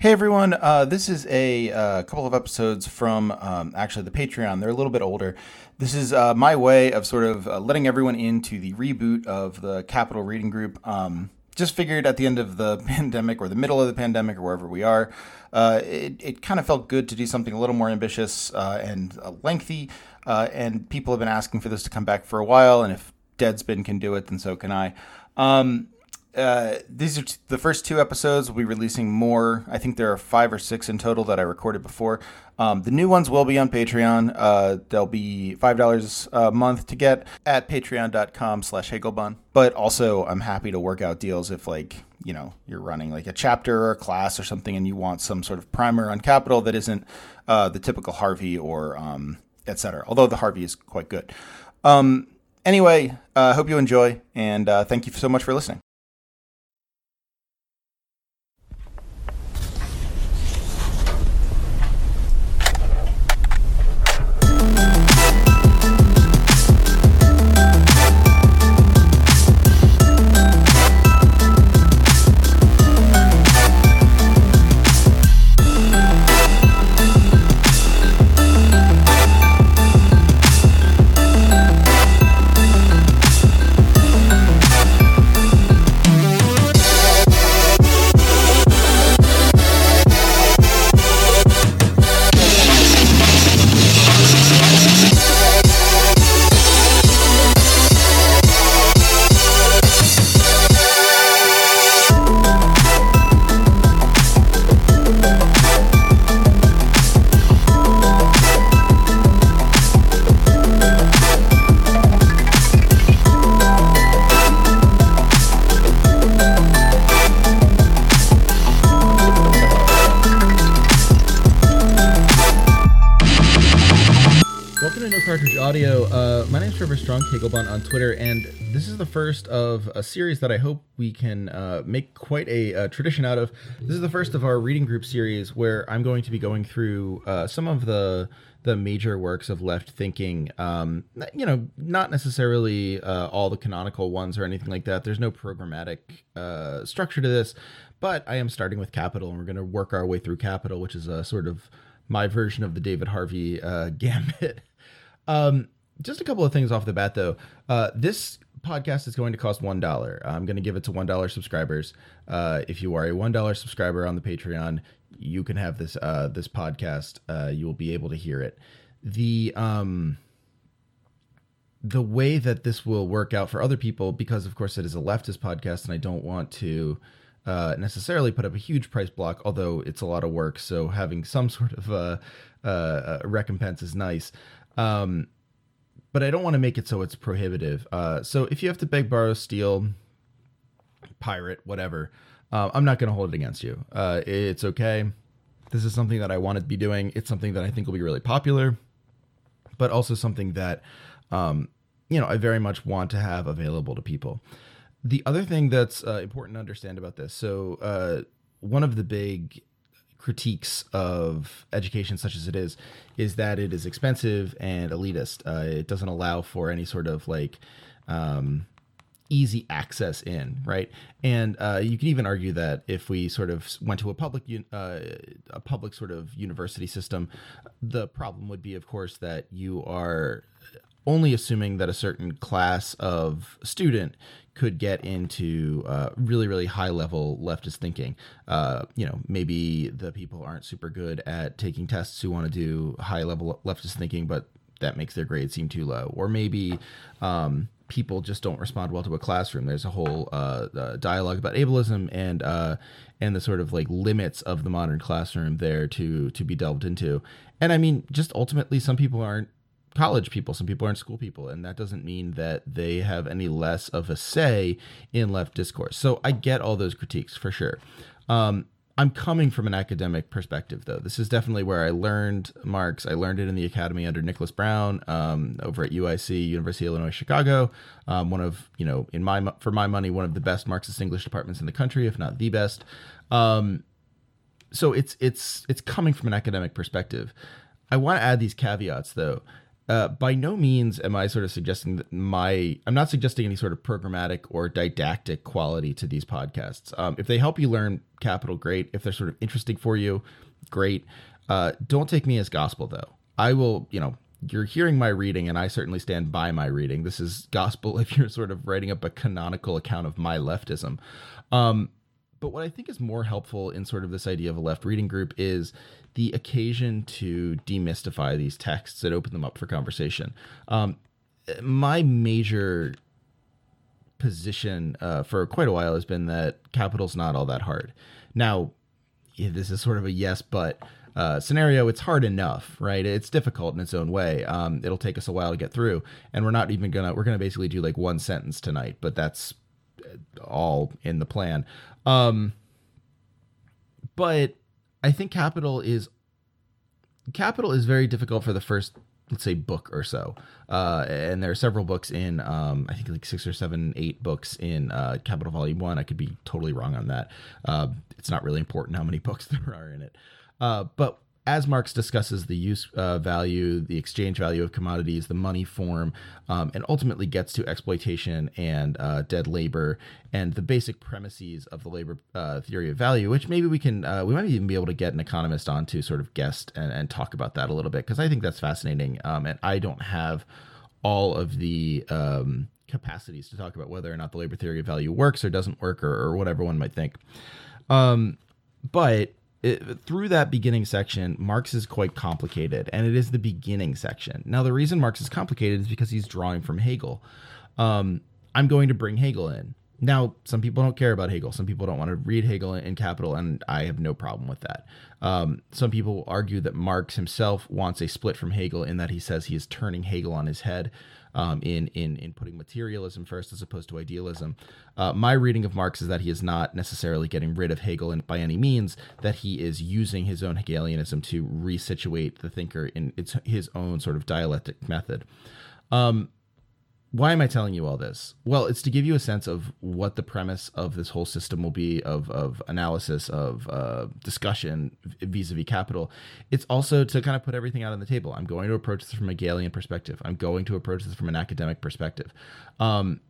Hey everyone, uh, this is a uh, couple of episodes from um, actually the Patreon. They're a little bit older. This is uh, my way of sort of uh, letting everyone into the reboot of the Capital Reading Group. Um, just figured at the end of the pandemic or the middle of the pandemic or wherever we are, uh, it, it kind of felt good to do something a little more ambitious and lengthy. and people have been asking for this to come back for a while. And if Deadspin can do it, then so can I. Um, uh, these are t- the first two episodes. We'll be releasing more. I think there are five or six in total that I recorded before. Um, the new ones will be on Patreon. Uh, they'll be five dollars a month to get at Patreon.com/slash Hegelbon. But also, I'm happy to work out deals if, like, you know, you're running like a chapter or a class or something, and you want some sort of primer on Capital that isn't uh, the typical Harvey or um, etc. Although the Harvey is quite good. Um, anyway, I uh, hope you enjoy, and uh, thank you so much for listening. Hegelbon on Twitter, and this is the first of a series that I hope we can uh, make quite a, a, tradition out of. This is the first of our reading group series where I'm going to be going through uh, some of the the major works of left thinking. Um, you know, not necessarily uh, all the canonical ones or anything like that. There's no programmatic uh, structure to this, but I am starting with Capital, and we're going to work our way through Capital, which is a sort of my version of the David Harvey uh, gambit. Um, just a couple of things off the bat though. Uh, this podcast is going to cost one dollar. I'm going to give it to one dollar subscribers. Uh, if you are a one dollar subscriber on the Patreon, you can have this uh, this podcast. Uh, you will be able to hear it. The um, the way that this will work out for other people, because of course it is a leftist podcast, and I don't want to uh, necessarily put up a huge price block, although it's a lot of work. So having some sort of uh, uh, recompense is nice. Um, but I don't want to make it so it's prohibitive. Uh, so if you have to beg, borrow, steal, pirate, whatever, uh, I'm not going to hold it against you. Uh, it's okay. This is something that I want to be doing. It's something that I think will be really popular, but also something that, um, you know, I very much want to have available to people. The other thing that's uh, important to understand about this so, uh, one of the big critiques of education such as it is is that it is expensive and elitist. Uh, it doesn't allow for any sort of like um, easy access in, right? And uh, you can even argue that if we sort of went to a public uh, a public sort of university system, the problem would be, of course, that you are only assuming that a certain class of student could get into uh, really really high level leftist thinking. Uh, you know maybe the people aren't super good at taking tests who want to do high level leftist thinking but that makes their grade seem too low. Or maybe um, people just don't respond well to a classroom. There's a whole uh, uh dialogue about ableism and uh, and the sort of like limits of the modern classroom there to to be delved into. And i mean just ultimately some people aren't college people, some people aren't school people, and that doesn't mean that they have any less of a say in left discourse. So I get all those critiques for sure. Um, I'm coming from an academic perspective, though. This is definitely where I learned Marx. I learned it in the academy under Nicholas Brown um, over at UIC, University of Illinois Chicago. Um, one of, you know, in my for my money, one of the best Marxist English departments in the country, if not the best. Um, so it's it's it's coming from an academic perspective. I want to add these caveats, though uh, by no means am I sort of suggesting that my I'm not suggesting any sort of programmatic or didactic quality to these podcasts. Um, if they help you learn capital, great. If they're sort of interesting for you, great. Uh, don't take me as gospel though. I will, you know, you're hearing my reading, and I certainly stand by my reading. This is gospel if you're sort of writing up a canonical account of my leftism. Um, but what I think is more helpful in sort of this idea of a left reading group is the occasion to demystify these texts and open them up for conversation. Um, my major position uh, for quite a while has been that capital's not all that hard. Now, this is sort of a yes, but uh, scenario, it's hard enough, right? It's difficult in its own way. Um, it'll take us a while to get through, and we're not even gonna we're gonna basically do like one sentence tonight, but that's all in the plan. Um, but I think capital is capital is very difficult for the first let's say book or so. Uh, and there are several books in um, i think like six or seven eight books in uh, capital volume one. I could be totally wrong on that. Uh, it's not really important how many books there are in it. Uh, but as Marx discusses the use uh, value, the exchange value of commodities, the money form, um, and ultimately gets to exploitation and uh, dead labor and the basic premises of the labor uh, theory of value, which maybe we can, uh, we might even be able to get an economist on to sort of guest and, and talk about that a little bit because I think that's fascinating. Um, and I don't have all of the um, capacities to talk about whether or not the labor theory of value works or doesn't work or, or whatever one might think. Um, but it, through that beginning section, Marx is quite complicated, and it is the beginning section. Now, the reason Marx is complicated is because he's drawing from Hegel. Um, I'm going to bring Hegel in. Now, some people don't care about Hegel. Some people don't want to read Hegel in, in Capital, and I have no problem with that. Um, some people argue that Marx himself wants a split from Hegel in that he says he is turning Hegel on his head um, in in in putting materialism first as opposed to idealism. Uh, my reading of Marx is that he is not necessarily getting rid of Hegel in, by any means. That he is using his own Hegelianism to resituate the thinker in its his own sort of dialectic method. Um, why am I telling you all this? Well, it's to give you a sense of what the premise of this whole system will be of, of analysis, of uh, discussion vis a vis capital. It's also to kind of put everything out on the table. I'm going to approach this from a Hegelian perspective, I'm going to approach this from an academic perspective. Um,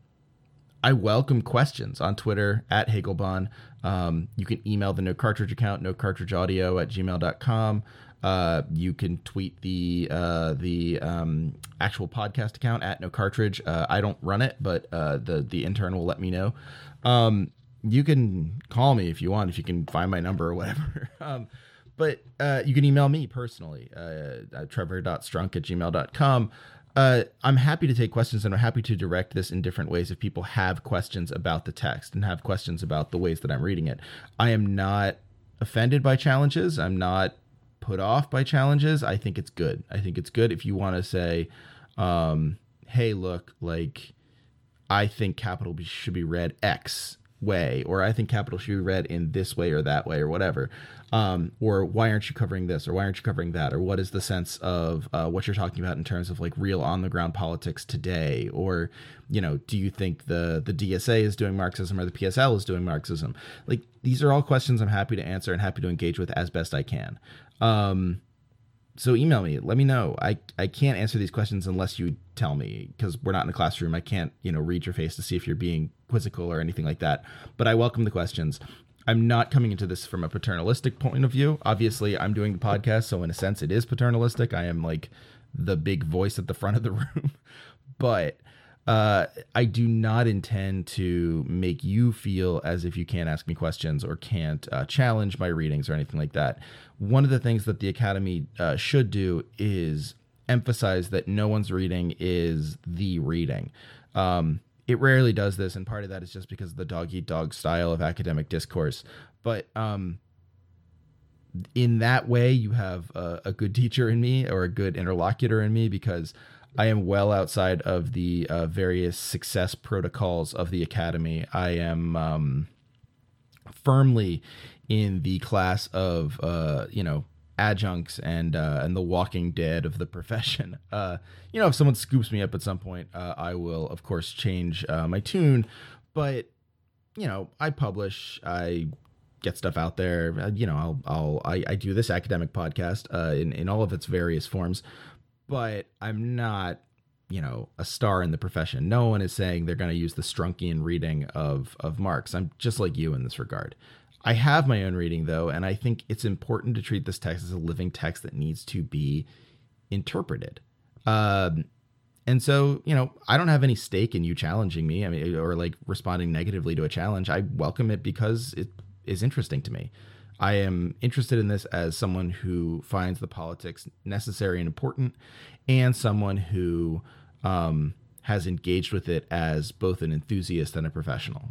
I welcome questions on Twitter at Hegelbon. Um, you can email the no cartridge account, no cartridge audio at gmail.com. Uh, you can tweet the uh, the um, actual podcast account at no cartridge. Uh, I don't run it, but uh, the the intern will let me know. Um, you can call me if you want, if you can find my number or whatever. um, but uh, you can email me personally, uh, trevor.strunk at gmail.com. Uh, I'm happy to take questions and I'm happy to direct this in different ways if people have questions about the text and have questions about the ways that I'm reading it. I am not offended by challenges. I'm not put off by challenges, I think it's good. I think it's good if you want to say, um, hey, look, like, I think capital should be read X way, or I think capital should be read in this way or that way or whatever. Um, or why aren't you covering this or why aren't you covering that? Or what is the sense of uh, what you're talking about in terms of like real on the ground politics today? Or, you know, do you think the, the DSA is doing Marxism or the PSL is doing Marxism? Like, these are all questions I'm happy to answer and happy to engage with as best I can. Um, so email me let me know i i can't answer these questions unless you tell me because we're not in a classroom i can't you know read your face to see if you're being quizzical or anything like that but i welcome the questions i'm not coming into this from a paternalistic point of view obviously i'm doing the podcast so in a sense it is paternalistic i am like the big voice at the front of the room but uh, I do not intend to make you feel as if you can't ask me questions or can't uh, challenge my readings or anything like that. One of the things that the Academy uh, should do is emphasize that no one's reading is the reading. Um, it rarely does this, and part of that is just because of the dog eat dog style of academic discourse. But um, in that way, you have a, a good teacher in me or a good interlocutor in me because I am well outside of the uh, various success protocols of the academy. I am um, firmly in the class of uh, you know adjuncts and uh, and the Walking Dead of the profession. Uh, you know, if someone scoops me up at some point, uh, I will of course change uh, my tune. But you know, I publish, I get stuff out there. Uh, you know, I'll, I'll I, I do this academic podcast uh, in in all of its various forms but I'm not, you know, a star in the profession. No one is saying they're going to use the Strunkian reading of of Marx. I'm just like you in this regard. I have my own reading though, and I think it's important to treat this text as a living text that needs to be interpreted. Um, and so, you know, I don't have any stake in you challenging me. I mean, or like responding negatively to a challenge. I welcome it because it is interesting to me. I am interested in this as someone who finds the politics necessary and important, and someone who um, has engaged with it as both an enthusiast and a professional.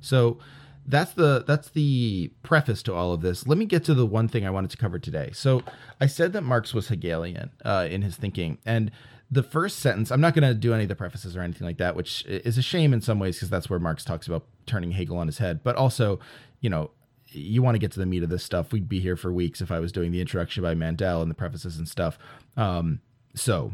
So that's the that's the preface to all of this. Let me get to the one thing I wanted to cover today. So I said that Marx was Hegelian uh, in his thinking, and the first sentence. I'm not going to do any of the prefaces or anything like that, which is a shame in some ways because that's where Marx talks about turning Hegel on his head. But also, you know, you want to get to the meat of this stuff. We'd be here for weeks if I was doing the introduction by Mandel and the prefaces and stuff. Um, so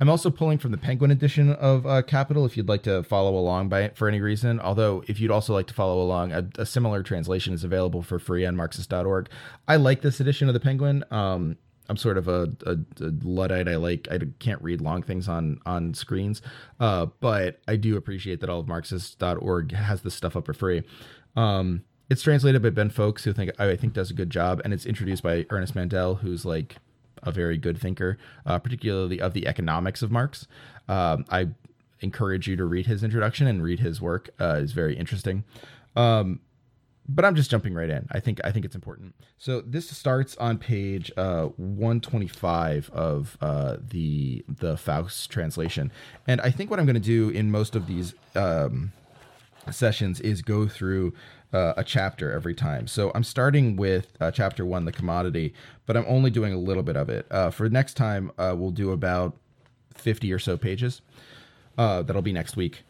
I'm also pulling from the Penguin edition of uh, Capital if you'd like to follow along by it for any reason. Although, if you'd also like to follow along, a, a similar translation is available for free on Marxist.org. I like this edition of the Penguin. Um, I'm sort of a, a, a, luddite. I like I can't read long things on on screens, uh, but I do appreciate that all of Marxist.org has this stuff up for free. Um, it's translated by Ben Fowkes, who think I think does a good job, and it's introduced by Ernest Mandel, who's like a very good thinker, uh, particularly of the economics of Marx. Um, I encourage you to read his introduction and read his work. Uh, it's very interesting. Um, but I'm just jumping right in. I think I think it's important. So this starts on page uh, 125 of uh, the the Fowkes translation, and I think what I'm going to do in most of these um, sessions is go through uh, a chapter every time. So I'm starting with uh, chapter one, the commodity, but I'm only doing a little bit of it. Uh, for next time, uh, we'll do about 50 or so pages. Uh, that'll be next week.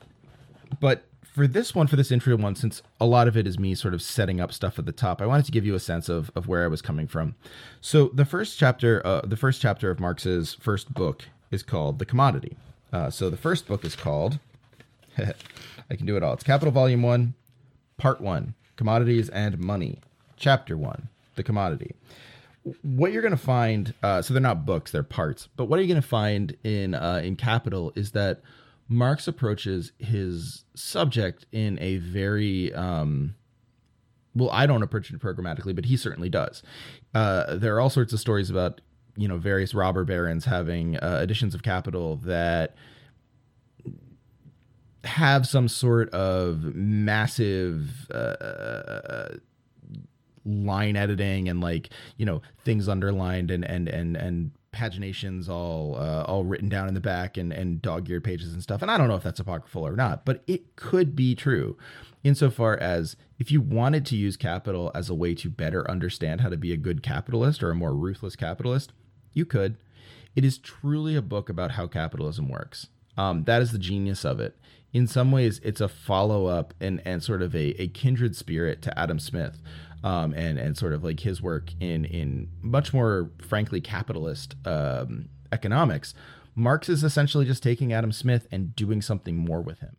But for this one, for this intro one, since a lot of it is me sort of setting up stuff at the top, I wanted to give you a sense of, of where I was coming from. So the first chapter, uh, the first chapter of Marx's first book is called The Commodity. so the first book is called, I can do it all. It's Capital Volume 1, Part 1 Commodities and Money, Chapter 1 The Commodity. What you're going to find, uh, so they're not books, they're parts, but what are you going to find in, uh, in Capital is that Marx approaches his subject in a very, um, well, I don't approach it programmatically, but he certainly does. Uh, there are all sorts of stories about, you know, various robber barons having uh, editions of Capital that have some sort of massive uh, line editing and like you know things underlined and and and and paginations all uh, all written down in the back and and dog-eared pages and stuff. And i don't know if that's apocryphal or not but it could be true insofar as if you wanted to use capital as a way to better understand how to be a good capitalist or a more ruthless capitalist you could. It is truly a book about how capitalism works. Um, that is the genius of it in some ways it's a follow-up and, and sort of a, a kindred spirit to adam smith um, and and sort of like his work in in much more frankly capitalist um, economics. Marx is essentially just taking adam smith and doing something more with him.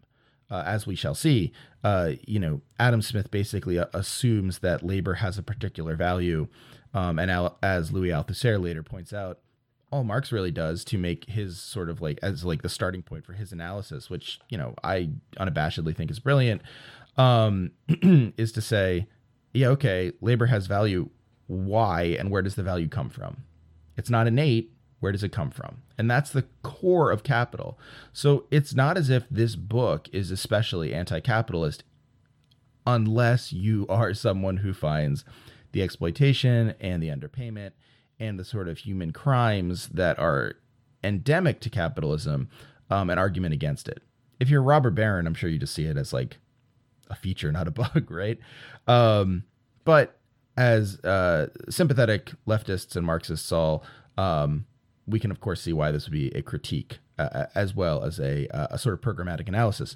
Uh, as we shall see uh, you know adam smith basically uh, assumes that labor has a particular value um, and as louis althusser later points out all Marx really does to make his sort of like as like the starting point for his analysis, which you know I unabashedly think is brilliant, um, is to say, yeah, okay, labor has value. Why and where does the value come from? It's not innate. Where does it come from? And that's the core of capital. So it's not as if this book is especially anti-capitalist, unless you are someone who finds the exploitation and the underpayment and the sort of human crimes that are endemic to capitalism um, an argument against it. If you're robber baron, I'm sure you just see it as like a feature, not a bug, right? Um, but as uh, sympathetic leftists and Marxists all, um, we can of course see why this would be a critique uh, as well as a, a sort of programmatic analysis.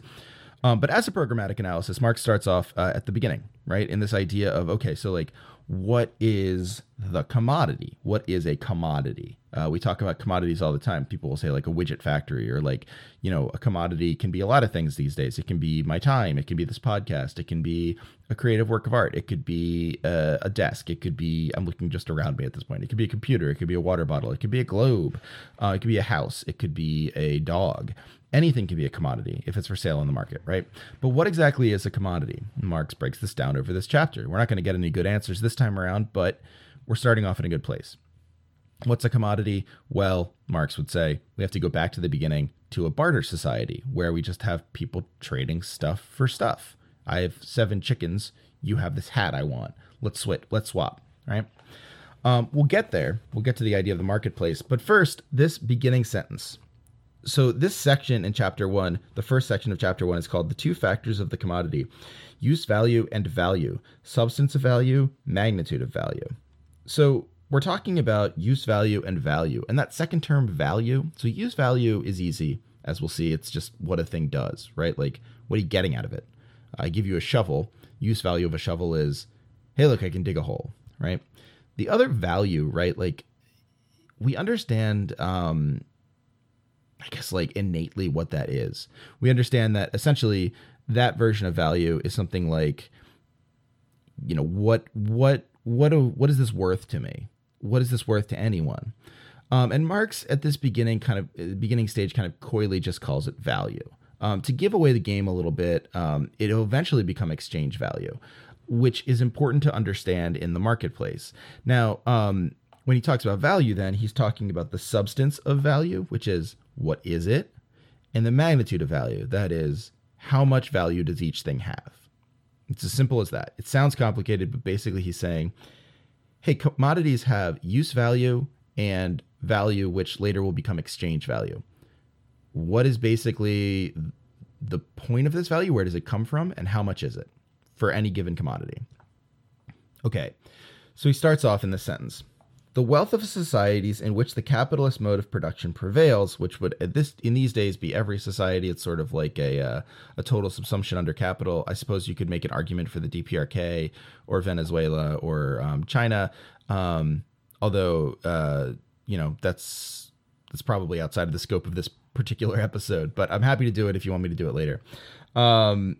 Um, but as a programmatic analysis, Marx starts off uh, at the beginning, right? In this idea of okay, so like, what is the commodity? What is a commodity? Uh, we talk about commodities all the time. People will say like a widget factory or like, you know, a commodity can be a lot of things these days. It can be my time. It can be this podcast. It can be a creative work of art. It could be a, a desk. It could be, I'm looking just around me at this point. It could be a computer. It could be a water bottle. It could be a globe. Uh, it could be a house. It could be a dog. Anything can be a commodity if it's for sale on the market, right? But what exactly is a commodity? Marx breaks this down over this chapter. We're not going to get any good answers this time around, but we're starting off in a good place. What's a commodity? Well, Marx would say we have to go back to the beginning to a barter society where we just have people trading stuff for stuff. I have seven chickens. You have this hat I want. Let's switch. Let's swap. Right. Um, we'll get there. We'll get to the idea of the marketplace. But first, this beginning sentence. So, this section in chapter one, the first section of chapter one, is called The Two Factors of the Commodity Use Value and Value, Substance of Value, Magnitude of Value. So, we're talking about use value and value. And that second term, value, so use value is easy. As we'll see, it's just what a thing does, right? Like, what are you getting out of it? I give you a shovel. Use value of a shovel is, hey, look, I can dig a hole, right? The other value, right? Like, we understand, um, I guess, like innately what that is. We understand that essentially that version of value is something like, you know, what, what, what, what is this worth to me? what is this worth to anyone? Um, and Marx at this beginning kind of uh, beginning stage kind of coyly just calls it value. Um, to give away the game a little bit, um, it'll eventually become exchange value, which is important to understand in the marketplace. Now, um, when he talks about value, then he's talking about the substance of value, which is what is it, and the magnitude of value, that is, how much value does each thing have? It's as simple as that. It sounds complicated, but basically he's saying hey, commodities have use value and value, which later will become exchange value. What is basically the point of this value? Where does it come from? And how much is it for any given commodity? Okay, so he starts off in this sentence the wealth of societies in which the capitalist mode of production prevails, which would at this in these days be every society. It's sort of like a uh, a total subsumption under capital. I suppose you could make an argument for the DPRK or Venezuela or um, China, um, although uh, you know that's that's probably outside of the scope of this particular episode. But I'm happy to do it if you want me to do it later. Um,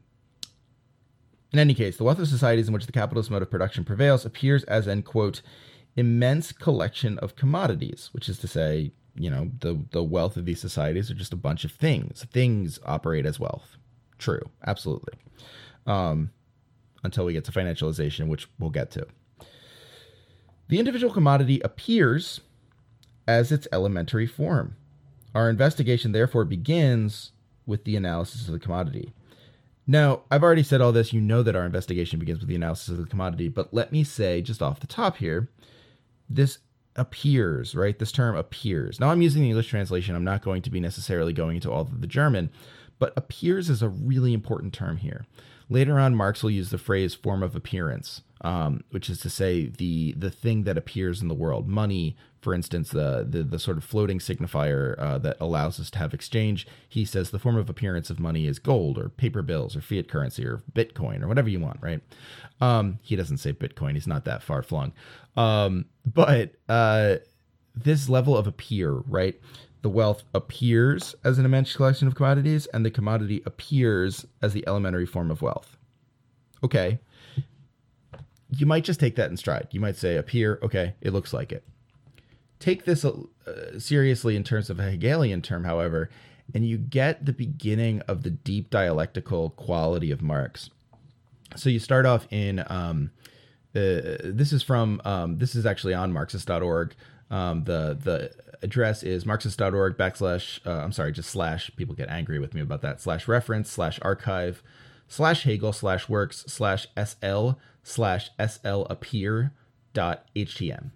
in any case, the wealth of societies in which the capitalist mode of production prevails appears as an quote immense collection of commodities, which is to say, you know, the, the wealth of these societies are just a bunch of things. Things operate as wealth. True, absolutely. Um, until we get to financialization, which we'll get to. The individual commodity appears as its elementary form. Our investigation, therefore, begins with the analysis of the commodity. Now, I've already said all this. You know that our investigation begins with the analysis of the commodity, but let me say just off the top here this appears, right? This term appears. Now I'm using the English translation. I'm not going to be necessarily going into all of the German, but appears is a really important term here. Later on, Marx will use the phrase form of appearance, um, which is to say the the thing that appears in the world. Money, for instance, the the, the sort of floating signifier uh, that allows us to have exchange. He says the form of appearance of money is gold or paper bills or fiat currency or Bitcoin or whatever you want, right? Um, he doesn't say Bitcoin. He's not that far flung. Um, but uh, this level of appear, right? The wealth appears as an immense collection of commodities, and the commodity appears as the elementary form of wealth. Okay. You might just take that in stride. You might say, appear, okay, it looks like it. Take this uh, seriously in terms of a Hegelian term, however, and you get the beginning of the deep dialectical quality of Marx. So you start off in um, uh, this is from um, this is actually on Marxist.org. Um, the the address is Marxist.org backslash uh, I'm sorry, just slash. People get angry with me about that. Slash reference slash archive slash Hegel slash works slash sl slash sl appear dot htm.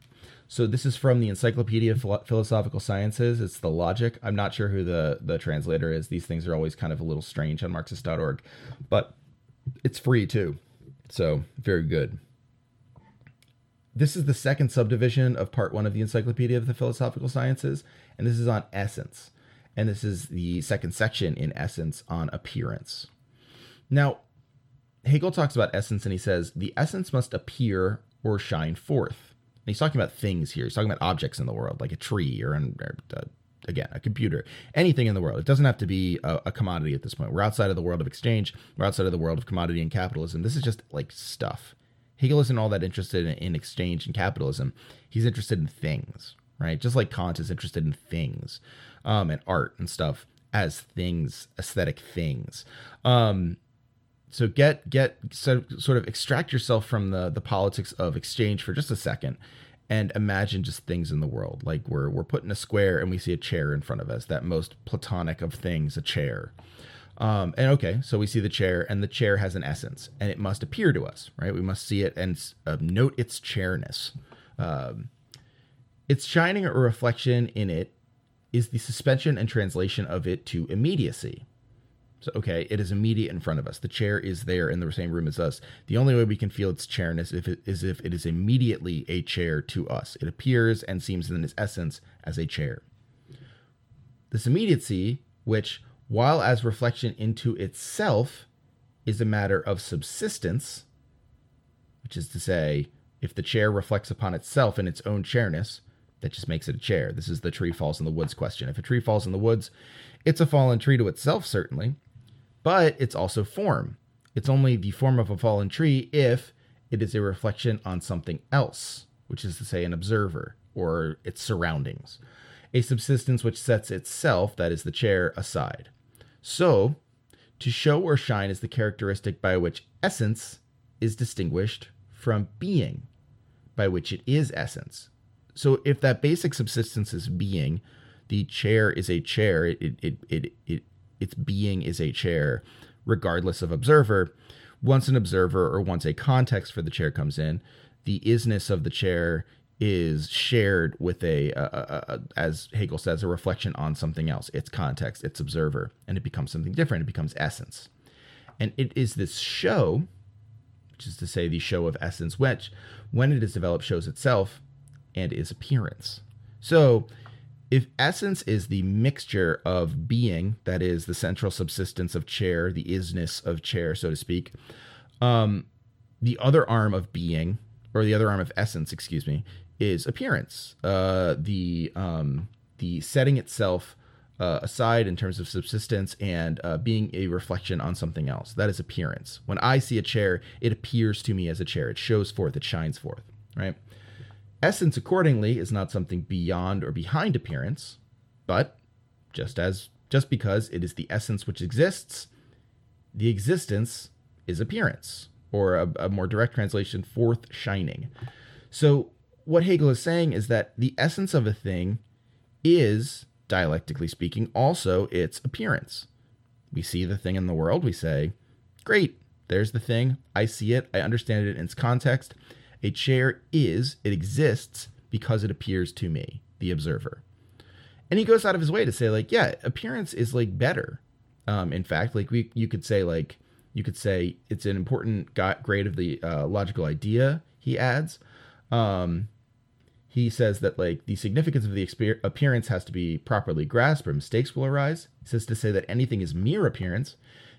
So this is from the Encyclopedia of Philosophical Sciences. It's the logic. I'm not sure who the the translator is. These things are always kind of a little strange on Marxist.org, but it's free too. So very good. This is the second subdivision of part one of the Encyclopedia of the Philosophical Sciences, and this is on essence. And this is the second section in essence on appearance. Now, Hegel talks about essence and he says the essence must appear or shine forth. And he's talking about things here. He's talking about objects in the world, like a tree or, an, or uh, again, a computer, anything in the world. It doesn't have to be a, a, commodity at this point. We're outside of the world of exchange. We're outside of the world of commodity and capitalism. This is just like stuff. Hegel isn't all that interested in, in exchange and capitalism. He's interested in things, right? Just like Kant is interested in things um, and art and stuff as things, aesthetic things. Um, so get get so, sort of extract yourself from the the politics of exchange for just a second and imagine just things in the world like we're we're put in a square and we see a chair in front of us that most platonic of things a chair um, and okay so we see the chair and the chair has an essence and it must appear to us right we must see it and uh, note its chairness um, its shining or reflection in it is the suspension and translation of it to immediacy so, okay, it is immediate in front of us. The chair is there in the same room as us. The only way we can feel its chairness if it, is if it is immediately a chair to us. It appears and seems in its essence as a chair. This immediacy, which, while as reflection into itself, is a matter of subsistence, which is to say, if the chair reflects upon itself in its own chairness, that just makes it a chair. This is the tree falls in the woods question. If a tree falls in the woods, it's a fallen tree to itself, certainly, but it's also form. It's only the form of a fallen tree if it is a reflection on something else, which is to say, an observer or its surroundings, a subsistence which sets itself, that is the chair, aside. So, to show or shine is the characteristic by which essence is distinguished from being, by which it is essence. So, if that basic subsistence is being, the chair is a chair, it, it, it, it, its being is a chair, regardless of observer. Once an observer or once a context for the chair comes in, the isness of the chair is shared with a, a, a, a, as Hegel says, a reflection on something else, its context, its observer, and it becomes something different. It becomes essence. And it is this show, which is to say, the show of essence, which, when it is developed, shows itself and is appearance. So if essence is the mixture of being, that is the central subsistence of chair, the isness of chair, so to speak, um, the other arm of being, or the other arm of essence, excuse me, is appearance. Uh, the um, the setting itself uh, aside in terms of subsistence and uh, being a reflection on something else. That is appearance. When I see a chair, it appears to me as a chair. It shows forth. It shines forth. Right. Essence, accordingly, is not something beyond or behind appearance, but just as just because it is the essence which exists, the existence is appearance, or a, a more direct translation, forth shining. So what Hegel is saying is that the essence of a thing is, dialectically speaking, also its appearance. We see the thing in the world, we say, Great, there's the thing. I see it, I understand it in its context. A chair is, it exists because it appears to me, the observer. And he goes out of his way to say, like, yeah, appearance is like better. Um, in fact, like we, you could say, like, you could say it's an important grade of the uh, logical idea. He adds, um, he says that like the significance of the exper- appearance has to be properly grasped, or mistakes will arise. He says to say that anything is mere appearance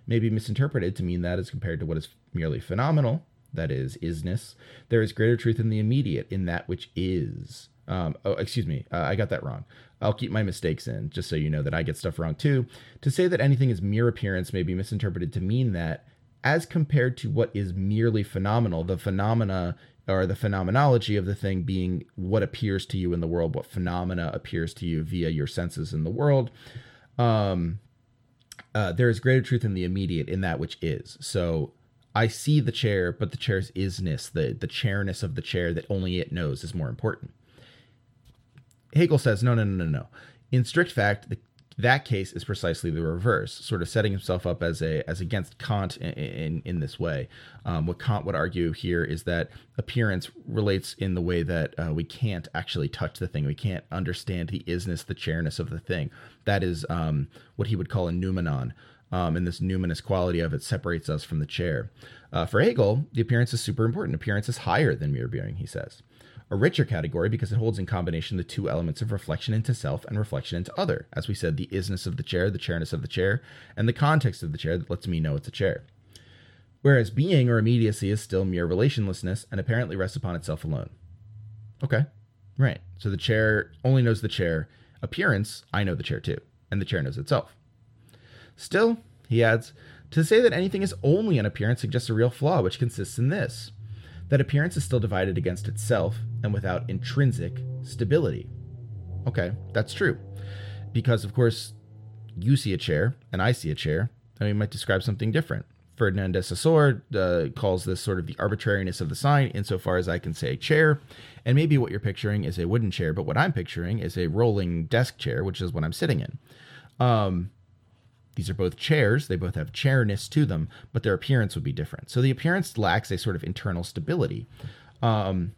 may be misinterpreted to mean that as compared to what is merely phenomenal that is isness, there is greater truth in the immediate, in that which is. Um, oh, excuse me, uh, I got that wrong. I'll keep my mistakes in, just so you know that I get stuff wrong too. To say that anything is mere appearance may be misinterpreted to mean that, as compared to what is merely phenomenal, the phenomena or the phenomenology of the thing being what appears to you in the world, what phenomena appears to you via your senses in the world. Um, uh, there is greater truth in the immediate, in that which is. So I see the chair, but the chair's isness, the, the chairness of the chair that only it knows is more important. Hegel says, no, no, no, no, no. In strict fact, the, that case is precisely the reverse, sort of setting himself up as a as against Kant in in, in this way. Um, what Kant would argue here is that appearance relates in the way that uh, we can't actually touch the thing, we can't understand the isness, the chairness of the thing. That is um, what he would call a noumenon um, and this numinous quality of it separates us from the chair. Uh, for Hegel, the appearance is super important. Appearance is higher than mere being, he says. A richer category because it holds in combination the two elements of reflection into self and reflection into other. As we said, the isness of the chair, the chairness of the chair, and the context of the chair that lets me know it's a chair. Whereas being or immediacy is still mere relationlessness and apparently rests upon itself alone. Okay, right. So the chair only knows the chair. Appearance, I know the chair too, and the chair knows itself. Still, he adds, to say that anything is only an appearance suggests a real flaw, which consists in this that appearance is still divided against itself and without intrinsic stability. Okay, that's true. Because, of course, you see a chair and I see a chair, and we might describe something different. Ferdinand de Saussure uh, calls this sort of the arbitrariness of the sign, insofar as I can say chair. And maybe what you're picturing is a wooden chair, but what I'm picturing is a rolling desk chair, which is what I'm sitting in. Um, these are both chairs. They both have chairness to them, but their appearance would be different. So the appearance lacks a sort of internal stability. Um,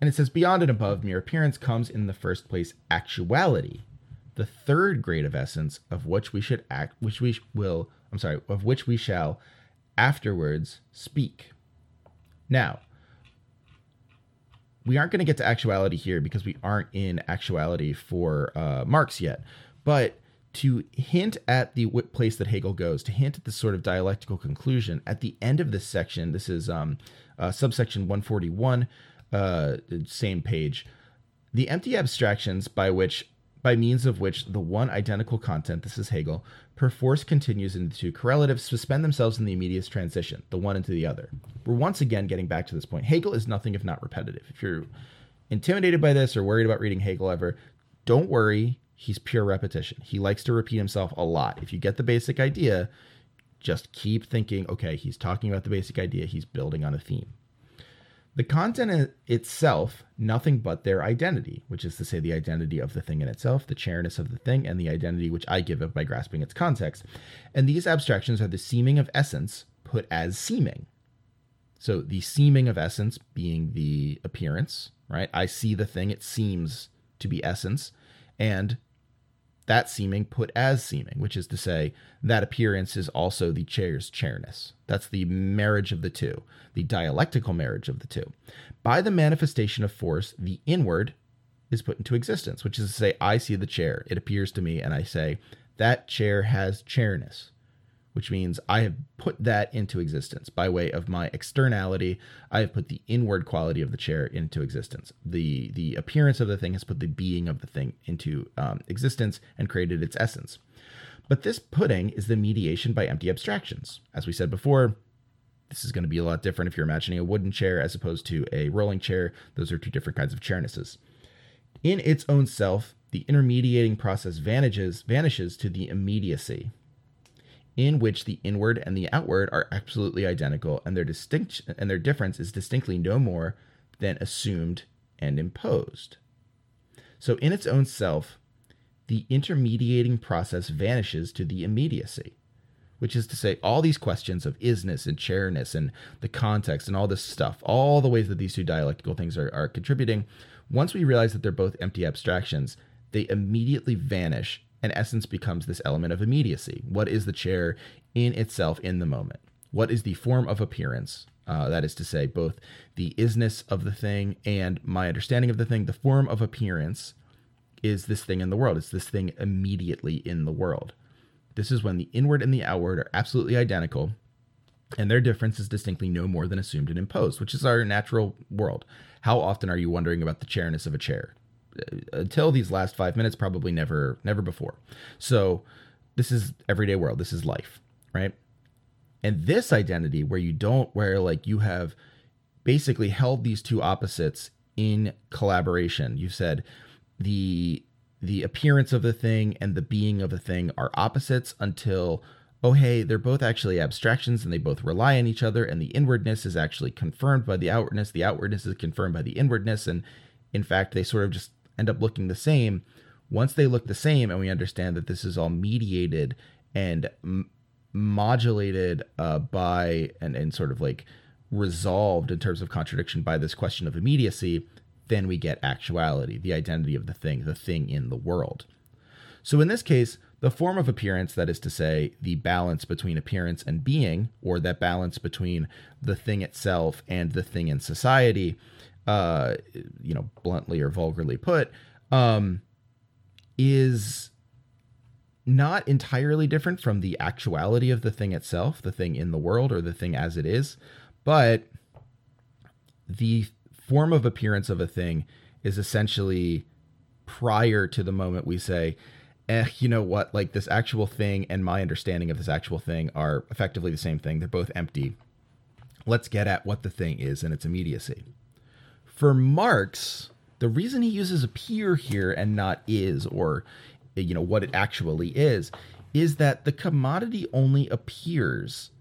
and it says, beyond and above mere appearance comes in the first place actuality, the third grade of essence of which we should act, which we will, I'm sorry, of which we shall afterwards speak. Now, we aren't going to get to actuality here because we aren't in actuality for uh, Marx yet, but to hint at the place that Hegel goes, to hint at this sort of dialectical conclusion at the end of this section. This is um, uh, subsection 141, uh, same page. The empty abstractions by which, by means of which the one identical content, this is Hegel, perforce continues into two correlatives, suspend themselves in the immediate transition, the one into the other. We're once again getting back to this point. Hegel is nothing if not repetitive. If you're intimidated by this or worried about reading Hegel ever, don't worry he's pure repetition. He likes to repeat himself a lot. If you get the basic idea, just keep thinking, okay, he's talking about the basic idea, he's building on a theme. The content itself, nothing but their identity, which is to say, the identity of the thing in itself, the chairness of the thing, and the identity which I give it by grasping its context. And these abstractions are the seeming of essence put as seeming. So the seeming of essence being the appearance, right? I see the thing, it seems to be essence. And that seeming put as seeming, which is to say, that appearance is also the chair's chairness. That's the marriage of the two, the dialectical marriage of the two. By the manifestation of force, the inward is put into existence, which is to say, I see the chair, it appears to me, and I say, that chair has chairness which means I have put that into existence by way of my externality. I have put the inward quality of the chair into existence. The the appearance of the thing has put the being of the thing into um, existence and created its essence. But this putting is the mediation by empty abstractions. As we said before, this is going to be a lot different if you're imagining a wooden chair as opposed to a rolling chair. Those are two different kinds of chairnesses. In its own self, the intermediating process vanishes vanishes to the immediacy in which the inward and the outward are absolutely identical and their distinct and their difference is distinctly no more than assumed and imposed. So in its own self, the intermediating process vanishes to the immediacy, which is to say, all these questions of isness and chairness and the context and all this stuff, all the ways that these two dialectical things are, are contributing, once we realize that they're both empty abstractions, they immediately vanish and essence becomes this element of immediacy. What is the chair in itself in the moment? What is the form of appearance? Uh, that is to say, both the isness of the thing and my understanding of the thing. The form of appearance is this thing in the world. It's this thing immediately in the world. This is when the inward and the outward are absolutely identical, and their difference is distinctly no more than assumed and imposed, which is our natural world. How often are you wondering about the chairness of a chair? Until these last five minutes, probably never, never before. So this is everyday world. This is life, right? And this identity where you don't, where like you have basically held these two opposites in collaboration. You said the the appearance of the thing and the being of the thing are opposites until oh hey they're both actually abstractions and they both rely on each other and the inwardness is actually confirmed by the outwardness the outwardness is confirmed by the inwardness and in fact they sort of just end up looking the same, once they look the same and we understand that this is all mediated and m- modulated uh, by and, and sort of like resolved in terms of contradiction by this question of immediacy, then we get actuality, the identity of the thing, the thing in the world. So in this case, the form of appearance, that is to say, the balance between appearance and being, or that balance between the thing itself and the thing in society, uh, you know, bluntly or vulgarly put, um, is not entirely different from the actuality of the thing itself, the thing in the world or the thing as it is, but the form of appearance of a thing is essentially prior to the moment we say, eh, you know what, like this actual thing and my understanding of this actual thing are effectively the same thing. They're both empty. Let's get at what the thing is and its immediacy. For Marx, the reason he uses appear here and not is or you know what it actually is is that the commodity only appears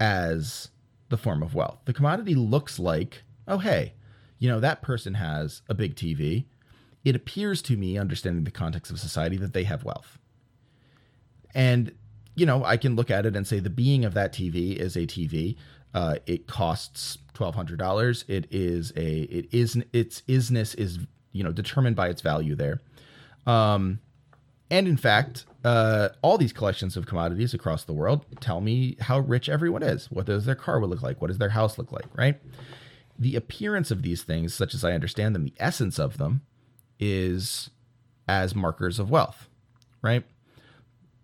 as the form of wealth. The commodity looks like, oh hey, you know that person has a big TV. It appears to me, understanding the context of society, that they have wealth. And you know, I can look at it and say the being of that TV is a TV. Uh, it costs twelve hundred dollars. It is a it is its isness is you know determined by its value there. Um, and in fact, uh, all these collections of commodities across the world tell me how rich everyone is. What does their car would look like? What does their house look like? Right. The appearance of these things, such as I understand them, the essence of them, is as markers of wealth. Right.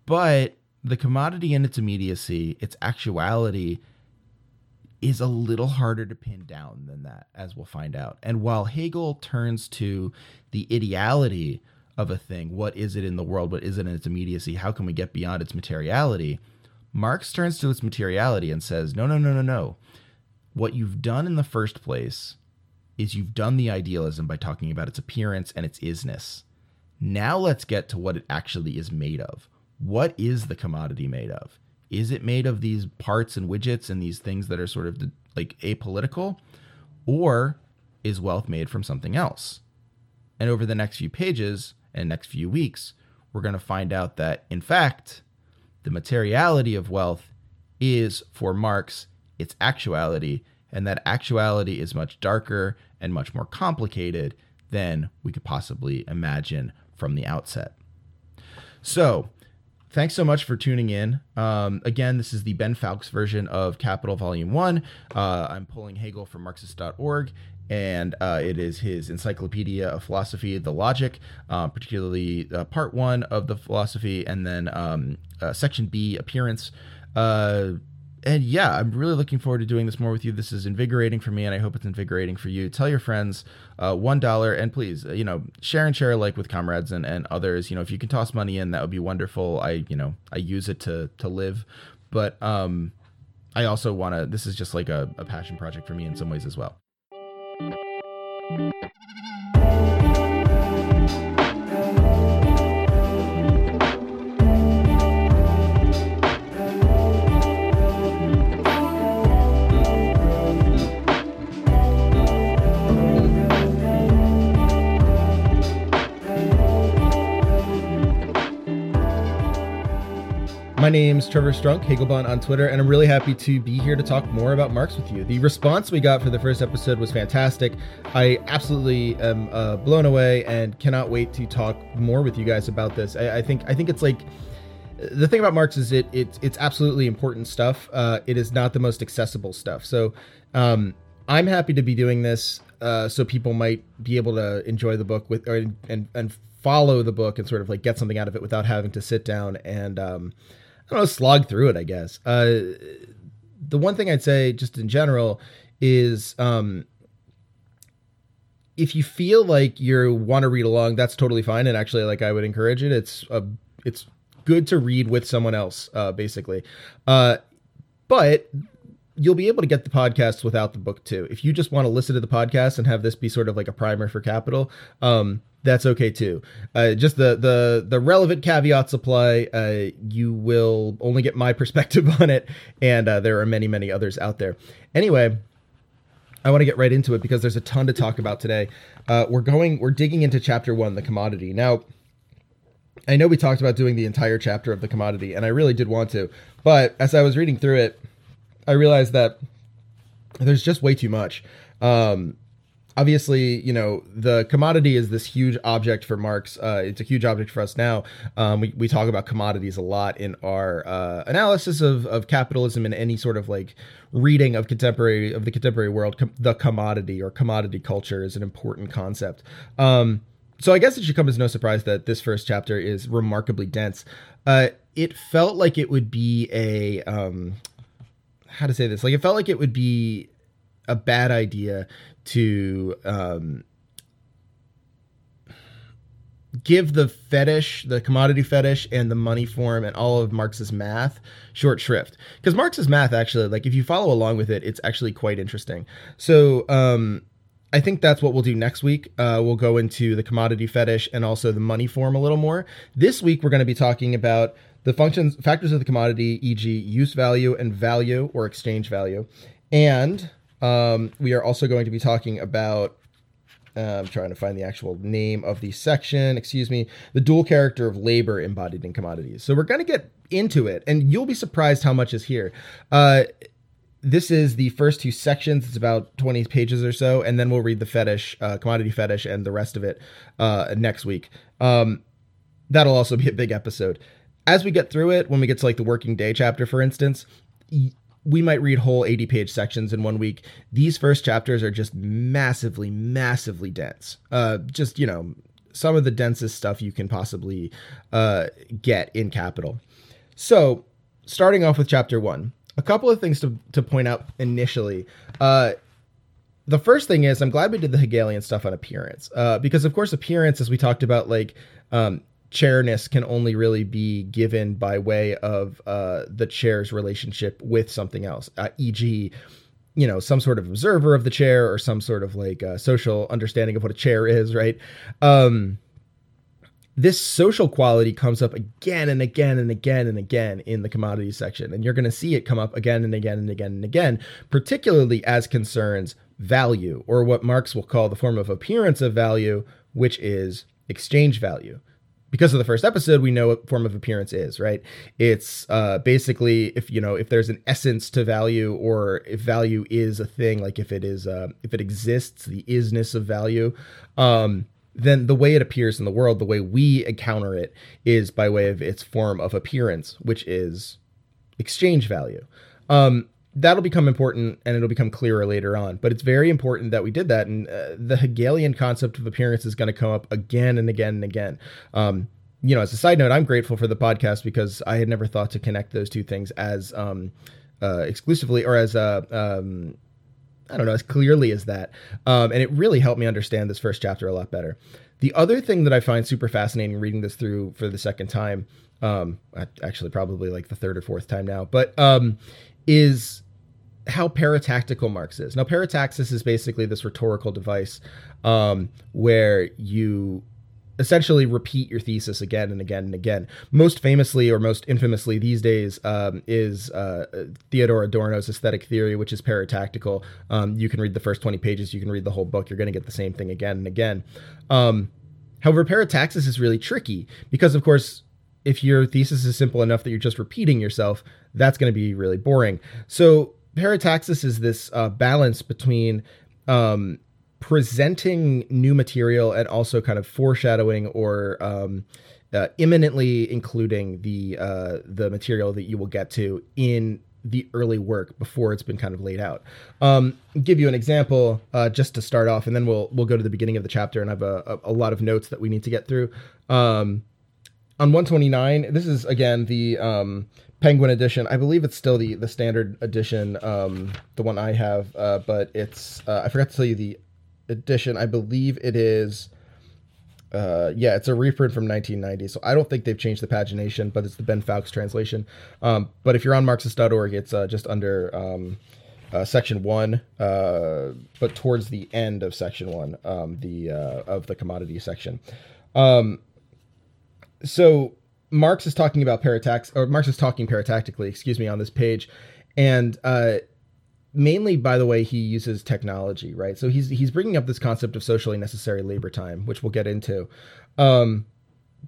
But the commodity and its immediacy, its actuality, is a little harder to pin down than that, as we'll find out. And while Hegel turns to the ideality of a thing, what is it in the world, what is it in its immediacy, how can we get beyond its materiality, Marx turns to its materiality and says, no, no, no, no, no. What you've done in the first place is you've done the idealism by talking about its appearance and its isness. Now let's get to what it actually is made of. What is the commodity made of? Is it made of these parts and widgets and these things that are sort of like apolitical or is wealth made from something else? And over the next few pages and next few weeks we're going to find out that in fact the materiality of wealth is for marx its actuality and that actuality is much darker and much more complicated than we could possibly imagine from the outset. So thanks so much for tuning in. Um, again, this is the Ben Fowkes version of Capital Volume 1. Uh, I'm pulling Hegel from Marxist.org, and uh, it is his Encyclopedia of Philosophy, the Logic, uh, particularly uh, Part 1 of the philosophy, and then um, uh, Section B, Appearance. And yeah, I'm really looking forward to doing this more with you. This is invigorating for me, and I hope it's invigorating for you. Tell your friends, uh, one dollar, and please, uh, you know, share and share alike with comrades and, and others. You know, if you can toss money in, that would be wonderful. I, you know, I use it to to live, but um, I also want to. This is just like a, a passion project for me in some ways as well. My name's Trevor Strunk, Hegelbon on Twitter, and I'm really happy to be here to talk more about Marx with you. The response we got for the first episode was fantastic. I absolutely am uh, blown away and cannot wait to talk more with you guys about this. I, I think I think it's like the thing about Marx is it, it it's absolutely important stuff. Uh, it is not the most accessible stuff. So um, I'm happy to be doing this uh, so people might be able to enjoy the book with or, and and follow the book and sort of like get something out of it without having to sit down and um, I don't know, slog through it, I guess. Uh, the one thing I'd say, just in general, is um, if you feel like you want to read along, that's totally fine. And actually, like I would encourage it. It's a, it's good to read with someone else, uh, basically. Uh, but you'll be able to get the podcast without the book too. If you just want to listen to the podcast and have this be sort of like a primer for Capital, um, that's okay too. Uh, just the the the relevant caveats apply. Uh, you will only get my perspective on it, and uh, there are many many others out there. Anyway, I want to get right into it because there's a ton to talk about today. Uh, we're going we're digging into chapter one, the commodity. Now, I know we talked about doing the entire chapter of the commodity, and I really did want to, but as I was reading through it, I realized that there's just way too much. Um, obviously, you know, the commodity is this huge object for Marx. Uh, it's a huge object for us now. Um, we, we talk about commodities a lot in our uh, analysis of, of capitalism and any sort of like reading of contemporary of the contemporary world. Com- the commodity or commodity culture is an important concept. Um, so I guess it should come as no surprise that this first chapter is remarkably dense. Uh, it felt like it would be a um, how to say this? Like it felt like it would be a bad idea to um, give the fetish, the commodity fetish, and the money form and all of Marx's math short shrift. Because Marx's math actually, like if you follow along with it, it's actually quite interesting. So um, I think that's what we'll do next week. Uh, we'll go into the commodity fetish and also the money form a little more. This week we're going to be talking about the functions factors of the commodity, e.g., use value and value or exchange value, and um, we are also going to be talking about uh, I'm trying to find the actual name of the section. Excuse me. The dual character of labor embodied in commodities. So we're going to get into it, and you'll be surprised how much is here. Uh, this is the first two sections. It's about 20 pages or so, and then we'll read the fetish, uh, commodity fetish, and the rest of it uh, next week. Um, that'll also be a big episode. As we get through it, when we get to like the working day chapter, for instance, we might read whole 80 page sections in one week. These first chapters are just massively, massively dense. Uh, just, you know, some of the densest stuff you can possibly uh, get in Capital. So, starting off with chapter one, a couple of things to, to point out initially. Uh, the first thing is, I'm glad we did the Hegelian stuff on appearance, uh, because of course, appearance, as we talked about, like um, chairness can only really be given by way of uh, the chair's relationship with something else, uh, e.g., you know, some sort of observer of the chair or some sort of like uh, social understanding of what a chair is, right? Um, this social quality comes up again and again and again and again in the commodities section. And you're going to see it come up again and again and again and again, particularly as concerns value, or what Marx will call the form of appearance of value, which is exchange value because of the first episode, we know what form of appearance is, right? It's uh, basically if you know if there's an essence to value, or if value is a thing, like if it is uh, if it exists, the isness of value. Um, then the way it appears in the world, the way we encounter it, is by way of its form of appearance, which is exchange value. Um, that'll become important and it'll become clearer later on. But it's very important that we did that. And uh, the Hegelian concept of appearance is going to come up again and again and again. Um, you know, as a side note, I'm grateful for the podcast because I had never thought to connect those two things as um, uh, exclusively or as. Uh, um, I don't know, as clearly as that. Um, and it really helped me understand this first chapter a lot better. The other thing that I find super fascinating reading this through for the second time, um, actually probably like the third or fourth time now, but um, is how paratactical Marx is. Now, parataxis is basically this rhetorical device um, where you essentially repeat your thesis again and again and again. Most famously or most infamously these days um, is uh, Theodor Adorno's aesthetic theory, which is paratactical. Um, you can read the first 20 pages, you can read the whole book, you're going to get the same thing again and again. Um, however, parataxis is really tricky because, of course, if your thesis is simple enough that you're just repeating yourself, that's going to be really boring. So parataxis is this uh, balance between um, presenting new material and also kind of foreshadowing or um, uh, imminently including the uh, the material that you will get to in the early work before it's been kind of laid out. Um, give you an example uh, just to start off, and then we'll we'll go to the beginning of the chapter and I have a, a, a lot of notes that we need to get through. Um, on 129, this is again the um, Penguin edition. I believe it's still the the standard edition, um, the one I have, uh, but it's uh, I forgot to tell you the edition. I believe it is. Uh, yeah, it's a reprint from 1990, so I don't think they've changed the pagination, but it's the Ben Fowkes translation. Um, but if you're on Marxist.org, it's uh, just under um, uh, section one, uh, but towards the end of section one, um, the uh, of the commodity section. Um, so Marx is talking about paratax, or Marx is talking paratactically, excuse me, on this page, and uh, mainly, by the way, he uses technology, right? So he's he's bringing up this concept of socially necessary labor time, which we'll get into. Um,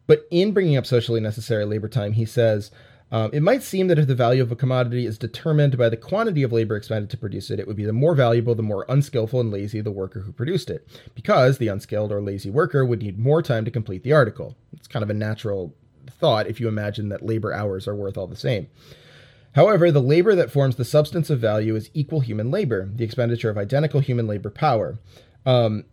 but in bringing up socially necessary labor time, he says. Um, it might seem that if the value of a commodity is determined by the quantity of labor expended to produce it, it would be the more valuable, the more unskillful and lazy the worker who produced it, because the unskilled or lazy worker would need more time to complete the article. It's kind of a natural thought if you imagine that labor hours are worth all the same. However, the labor that forms the substance of value is equal human labor, the expenditure of identical human labor power. Um,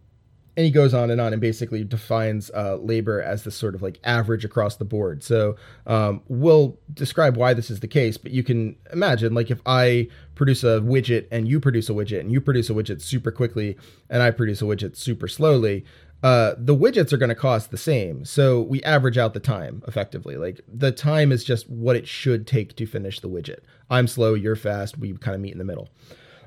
and he goes on and on and basically defines uh, labor as this sort of like average across the board. So um, we'll describe why this is the case, but you can imagine like if I produce a widget and you produce a widget and you produce a widget super quickly and I produce a widget super slowly, uh, the widgets are going to cost the same. So we average out the time effectively. Like the time is just what it should take to finish the widget. I'm slow, you're fast. We kind of meet in the middle.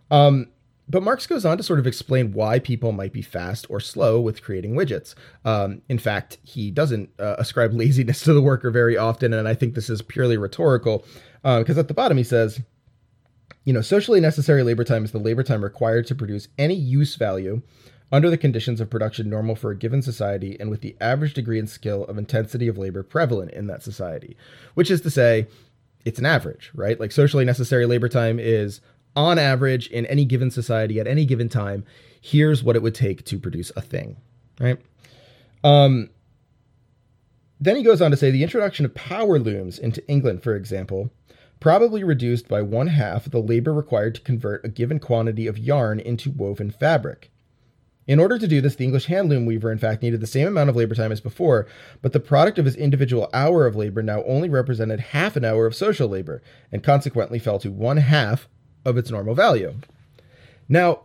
Um, but Marx goes on to sort of explain why people might be fast or slow with creating widgets. Um, in fact, he doesn't uh, ascribe laziness to the worker very often, and I think this is purely rhetorical because uh, at the bottom he says, you know, socially necessary labor time is the labor time required to produce any use value under the conditions of production normal for a given society and with the average degree and skill of intensity of labor prevalent in that society. Which is to say, it's an average, right? Like socially necessary labor time is on average in any given society at any given time, here's what it would take to produce a thing, right? Um, then he goes on to say the introduction of power looms into England, for example, probably reduced by one half the labor required to convert a given quantity of yarn into woven fabric. In order to do this, the English handloom weaver, in fact, needed the same amount of labor time as before, but the product of his individual hour of labor now only represented half an hour of social labor, and consequently fell to one half of its normal value. Now,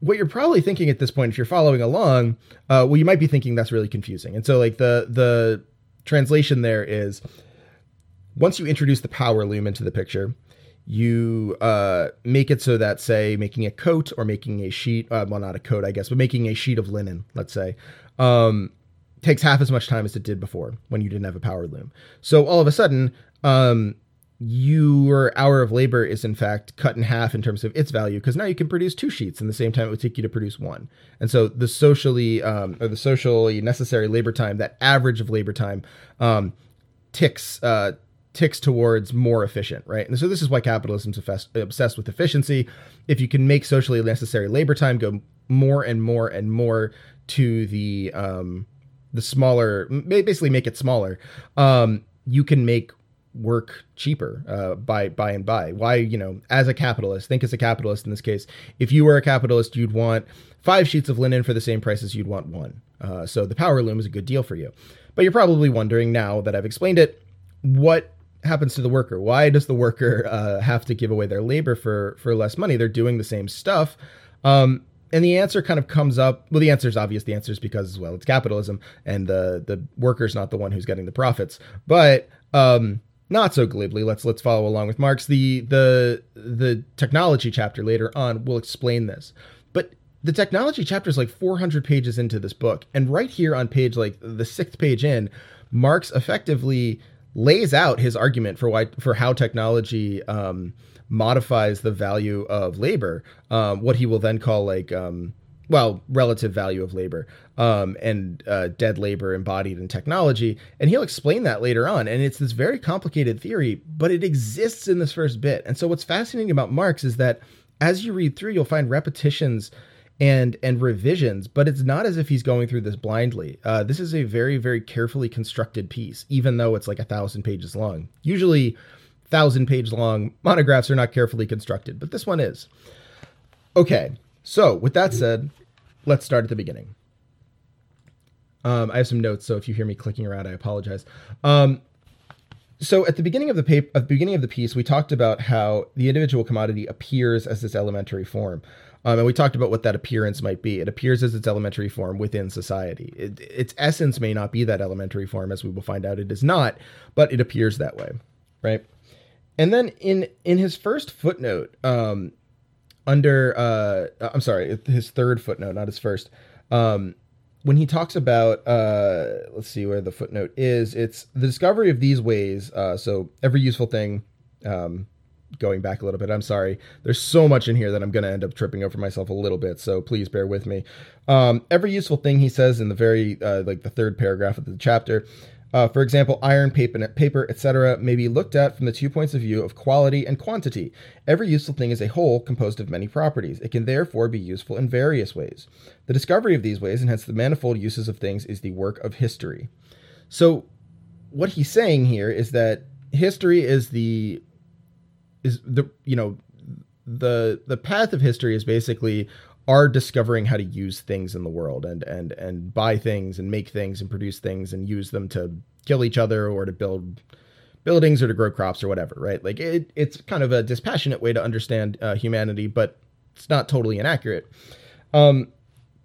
what you're probably thinking at this point, if you're following along, uh, well, you might be thinking that's really confusing. And so, like the the translation there is, once you introduce the power loom into the picture, you uh, make it so that, say, making a coat or making a sheet, uh, well, not a coat, I guess, but making a sheet of linen, let's say, um, takes half as much time as it did before when you didn't have a power loom. So all of a sudden, um, your hour of labor is in fact cut in half in terms of its value because now you can produce two sheets in the same time it would take you to produce one and so the socially um, or the socially necessary labor time that average of labor time um, ticks uh, ticks towards more efficient right and so this is why capitalism's obsessed with efficiency if you can make socially necessary labor time go more and more and more to the um, the smaller basically make it smaller um, you can make work cheaper uh, by by and by. Why, you know, as a capitalist, think as a capitalist in this case. If you were a capitalist, you'd want five sheets of linen for the same price as you'd want one. Uh, so the power loom is a good deal for you. But you're probably wondering now that I've explained it, what happens to the worker? Why does the worker uh, have to give away their labor for for less money? They're doing the same stuff. Um, and the answer kind of comes up. Well, the answer is obvious. The answer is because, well, it's capitalism, and the the worker's not the one who's getting the profits. But um, not so glibly let's let's follow along with marx the the the technology chapter later on will explain this but the technology chapter is like 400 pages into this book and right here on page like the sixth page in marx effectively lays out his argument for why for how technology um, modifies the value of labor um, what he will then call like um, well, relative value of labor um, and uh, dead labor embodied in technology. And he'll explain that later on. And it's this very complicated theory, but it exists in this first bit. And so what's fascinating about Marx is that as you read through, you'll find repetitions and and revisions, but it's not as if he's going through this blindly. Uh, this is a very very carefully constructed piece, even though it's like a thousand pages long. Usually, thousand page long monographs are not carefully constructed, but this one is. Okay, so, with that said, let's start at the beginning. Um, I have some notes, so if you hear me clicking around, I apologize. Um, so, at the beginning of the paper, at the beginning of the piece, we talked about how the individual commodity appears as this elementary form, um, and we talked about what that appearance might be. It appears as its elementary form within society. It, its essence may not be that elementary form, as we will find out. It is not, but it appears that way, right? And then in in his first footnote, um, under uh I'm sorry, his third footnote, not his first. Um when he talks about uh let's see where the footnote is, it's the discovery of these ways, uh so every useful thing um going back a little bit. I'm sorry. There's so much in here that I'm going to end up tripping over myself a little bit, so please bear with me. Um, every useful thing he says in the very uh, like the third paragraph of the chapter uh, for example, iron, paper, paper etc., may be looked at from the two points of view of quality and quantity. Every useful thing is a whole composed of many properties. It can therefore be useful in various ways. The discovery of these ways, and hence the manifold uses of things, is the work of history. So, what he's saying here is that history is the is the you know the the path of history is basically are discovering how to use things in the world and and and buy things and make things and produce things and use them to kill each other or to build buildings or to grow crops or whatever, right? Like it, it's kind of a dispassionate way to understand uh, humanity, but it's not totally inaccurate. Um,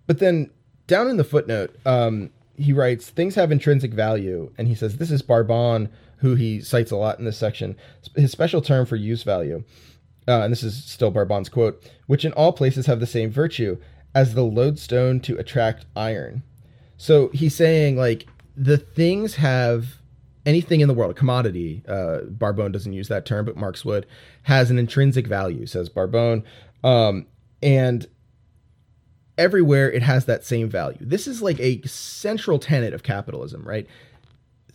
but then down in the footnote, um, he writes things have intrinsic value, and he says this is Barbon, who he cites a lot in this section, his special term for use value. Uh, and this is still Barbon's quote, which in all places have the same virtue as the lodestone to attract iron. So he's saying like the things have anything in the world, a commodity, uh, Barbon doesn't use that term, but Marx would, has an intrinsic value, says Barbon. Um, and everywhere it has that same value. This is like a central tenet of capitalism, right?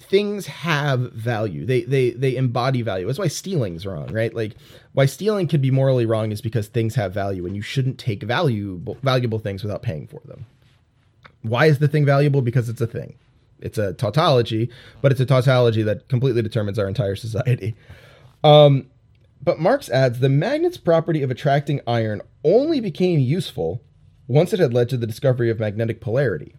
Things have value. They they they embody value. That's why stealing's wrong, right? Like why stealing could be morally wrong is because things have value and you shouldn't take valuable valuable things without paying for them. Why is the thing valuable? Because it's a thing. It's a tautology, but it's a tautology that completely determines our entire society. Um, but Marx adds the magnet's property of attracting iron only became useful once it had led to the discovery of magnetic polarity.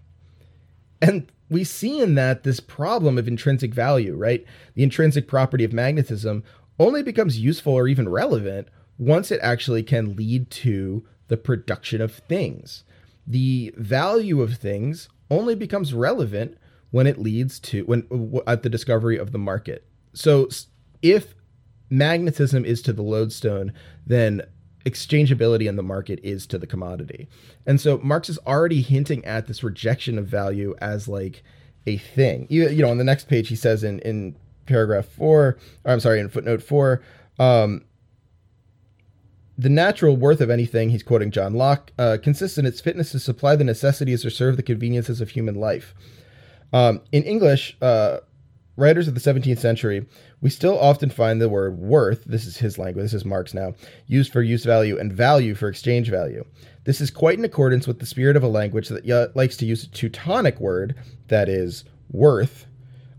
And we see in that this problem of intrinsic value, right? The intrinsic property of magnetism only becomes useful or even relevant once it actually can lead to the production of things. The value of things only becomes relevant when it leads to when at the discovery of the market. So if magnetism is to the lodestone, then exchangeability in the market is to the commodity. And so Marx is already hinting at this rejection of value as like a thing. You, you know, on the next page, he says in, in paragraph four, or I'm sorry, in footnote four, um, the natural worth of anything, he's quoting John Locke, uh, consists in its fitness to supply the necessities or serve the conveniences of human life. Um, in English, uh, writers of the 17th century, we still often find the word worth, this is his language, this is Marx now, used for use value and value for exchange value. This is quite in accordance with the spirit of a language that likes to use a Teutonic word, that is worth,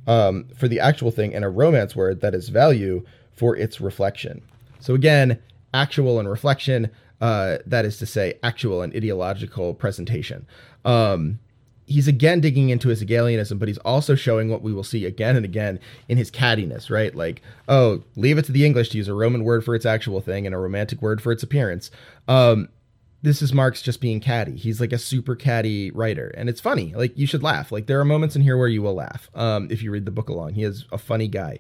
um, for the actual thing, and a Romance word, that is value, for its reflection. So again, actual and reflection, uh, that is to say, actual and ideological presentation. Um, he's again digging into his Hegelianism, but he's also showing what we will see again and again in his cattiness, right? Like, oh, leave it to the English to use a Roman word for its actual thing and a romantic word for its appearance. Um, this is Marx just being catty. He's like a super catty writer, and it's funny. Like you should laugh. Like there are moments in here where you will laugh um, if you read the book along. He is a funny guy,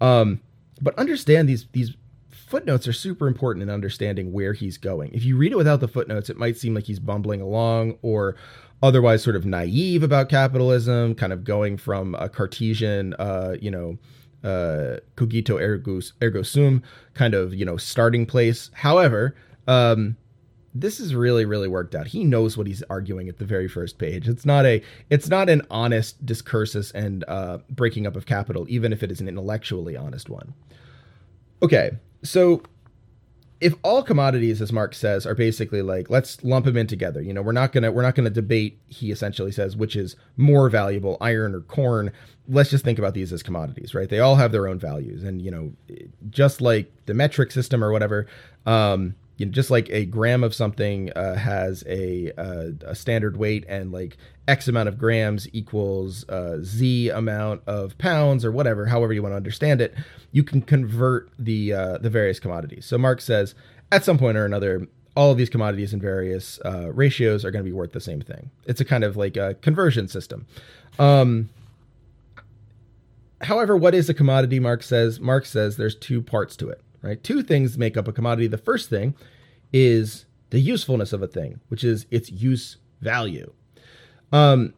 um, but understand these these footnotes are super important in understanding where he's going. If you read it without the footnotes, it might seem like he's bumbling along or otherwise sort of naive about capitalism, kind of going from a Cartesian, uh, you know, uh, cogito ergo, ergo sum kind of, you know, starting place. However, um, this is really really worked out. He knows what he's arguing at the very first page. It's not a it's not an honest discursus and uh, breaking up of capital even if it is an intellectually honest one. Okay so if all commodities as marx says are basically like let's lump them in together you know we're not gonna we're not gonna debate he essentially says which is more valuable iron or corn. Let's just think about these as commodities right? They all have their own values. And you know just like the metric system or whatever um you know, just like a gram of something uh, has a, uh, a standard weight and like X amount of grams equals uh, Z amount of pounds or whatever, however you want to understand it, you can convert the uh, the various commodities. So Marx says at some point or another, all of these commodities in various uh, ratios are going to be worth the same thing. It's a kind of like a conversion system. Um, however, what is a commodity? Marx says. Marx says there's two parts to it right? Two things make up a commodity. The first thing is the usefulness of a thing, which is its use value. Um,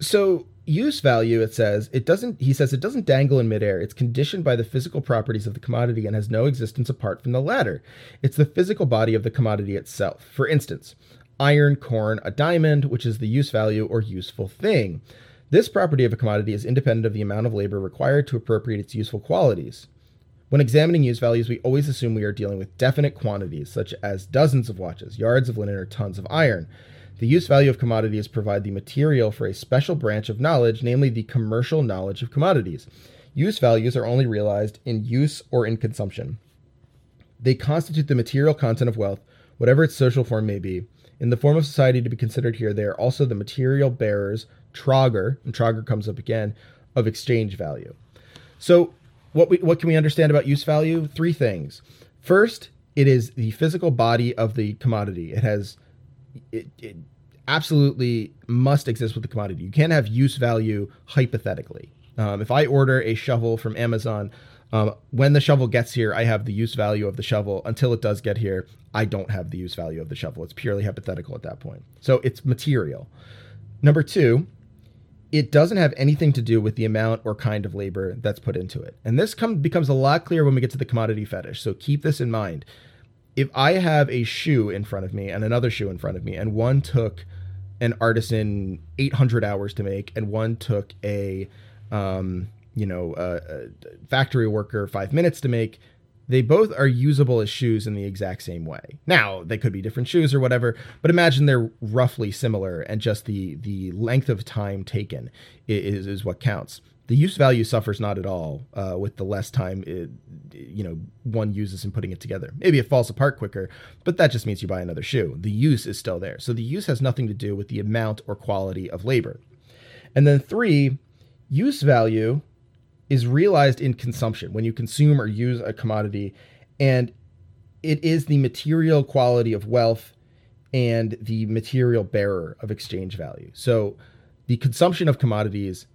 so use value, it says, it doesn't, he says, it doesn't dangle in midair. It's conditioned by the physical properties of the commodity and has no existence apart from the latter. It's the physical body of the commodity itself. For instance, iron, corn, a diamond, which is the use value or useful thing. This property of a commodity is independent of the amount of labor required to appropriate its useful qualities. When examining use values, we always assume we are dealing with definite quantities, such as dozens of watches, yards of linen, or tons of iron. The use value of commodities provide the material for a special branch of knowledge, namely the commercial knowledge of commodities. Use values are only realized in use or in consumption. They constitute the material content of wealth, whatever its social form may be, in the form of society to be considered here, they are also the material bearers, trogger, and trogger comes up again, of exchange value. So, what we what can we understand about use value? Three things. First, it is the physical body of the commodity. It has it, it absolutely must exist with the commodity. You can't have use value hypothetically. Um, if I order a shovel from Amazon, um, when the shovel gets here, I have the use value of the shovel. Until it does get here, I don't have the use value of the shovel. It's purely hypothetical at that point. So it's material. Number two, it doesn't have anything to do with the amount or kind of labor that's put into it. And this come, becomes a lot clearer when we get to the commodity fetish. So keep this in mind. If I have a shoe in front of me and another shoe in front of me, and one took an artisan 800 hours to make, and one took a, um, you know, a, a factory worker five minutes to make, they both are usable as shoes in the exact same way. Now, they could be different shoes or whatever, but imagine they're roughly similar and just the the length of time taken is, is what counts. The use value suffers not at all uh, with the less time it, you know one uses in putting it together. Maybe it falls apart quicker, but that just means you buy another shoe. The use is still there. So the use has nothing to do with the amount or quality of labor. And then three, use value is realized in consumption when you consume or use a commodity and it is the material quality of wealth and the material bearer of exchange value. So the consumption of commodities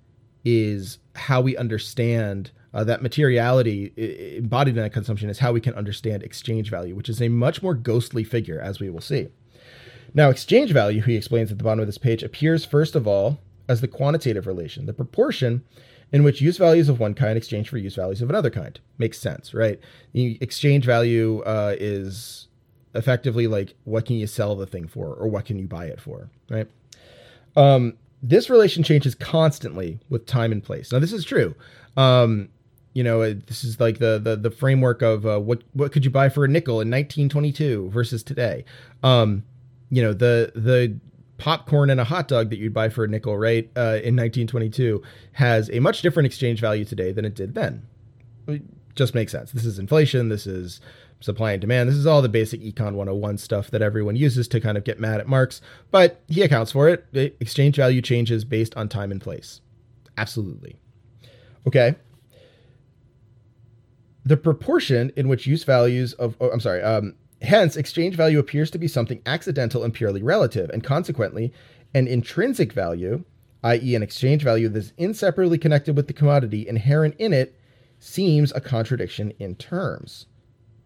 is how we understand uh, that materiality embodied in that consumption is how we can understand exchange value which is a much more ghostly figure as we will see. Now exchange value he explains at the bottom of this page appears first of all as the quantitative relation. The proportion in which use values of one kind exchange for use values of another kind. Makes sense, right? The exchange value uh, is effectively like what can you sell the thing for or what can you buy it for, right? Um, this relation changes constantly with time and place. Now, this is true. Um, you know, this is like the the, the framework of uh, what what could you buy for a nickel in 1922 versus today. Um, you know, the the popcorn and a hot dog that you'd buy for a nickel, right, uh, in 1922, has a much different exchange value today than it did then. It just makes sense. This is inflation. This is supply and demand. This is all the basic econ 101 stuff that everyone uses to kind of get mad at Marx, but he accounts for it. Exchange value changes based on time and place. Absolutely. Okay. The proportion in which use values of, oh, I'm sorry, um, Hence, exchange value appears to be something accidental and purely relative, and consequently, an intrinsic value, i.e., an exchange value that is inseparably connected with the commodity inherent in it, seems a contradiction in terms.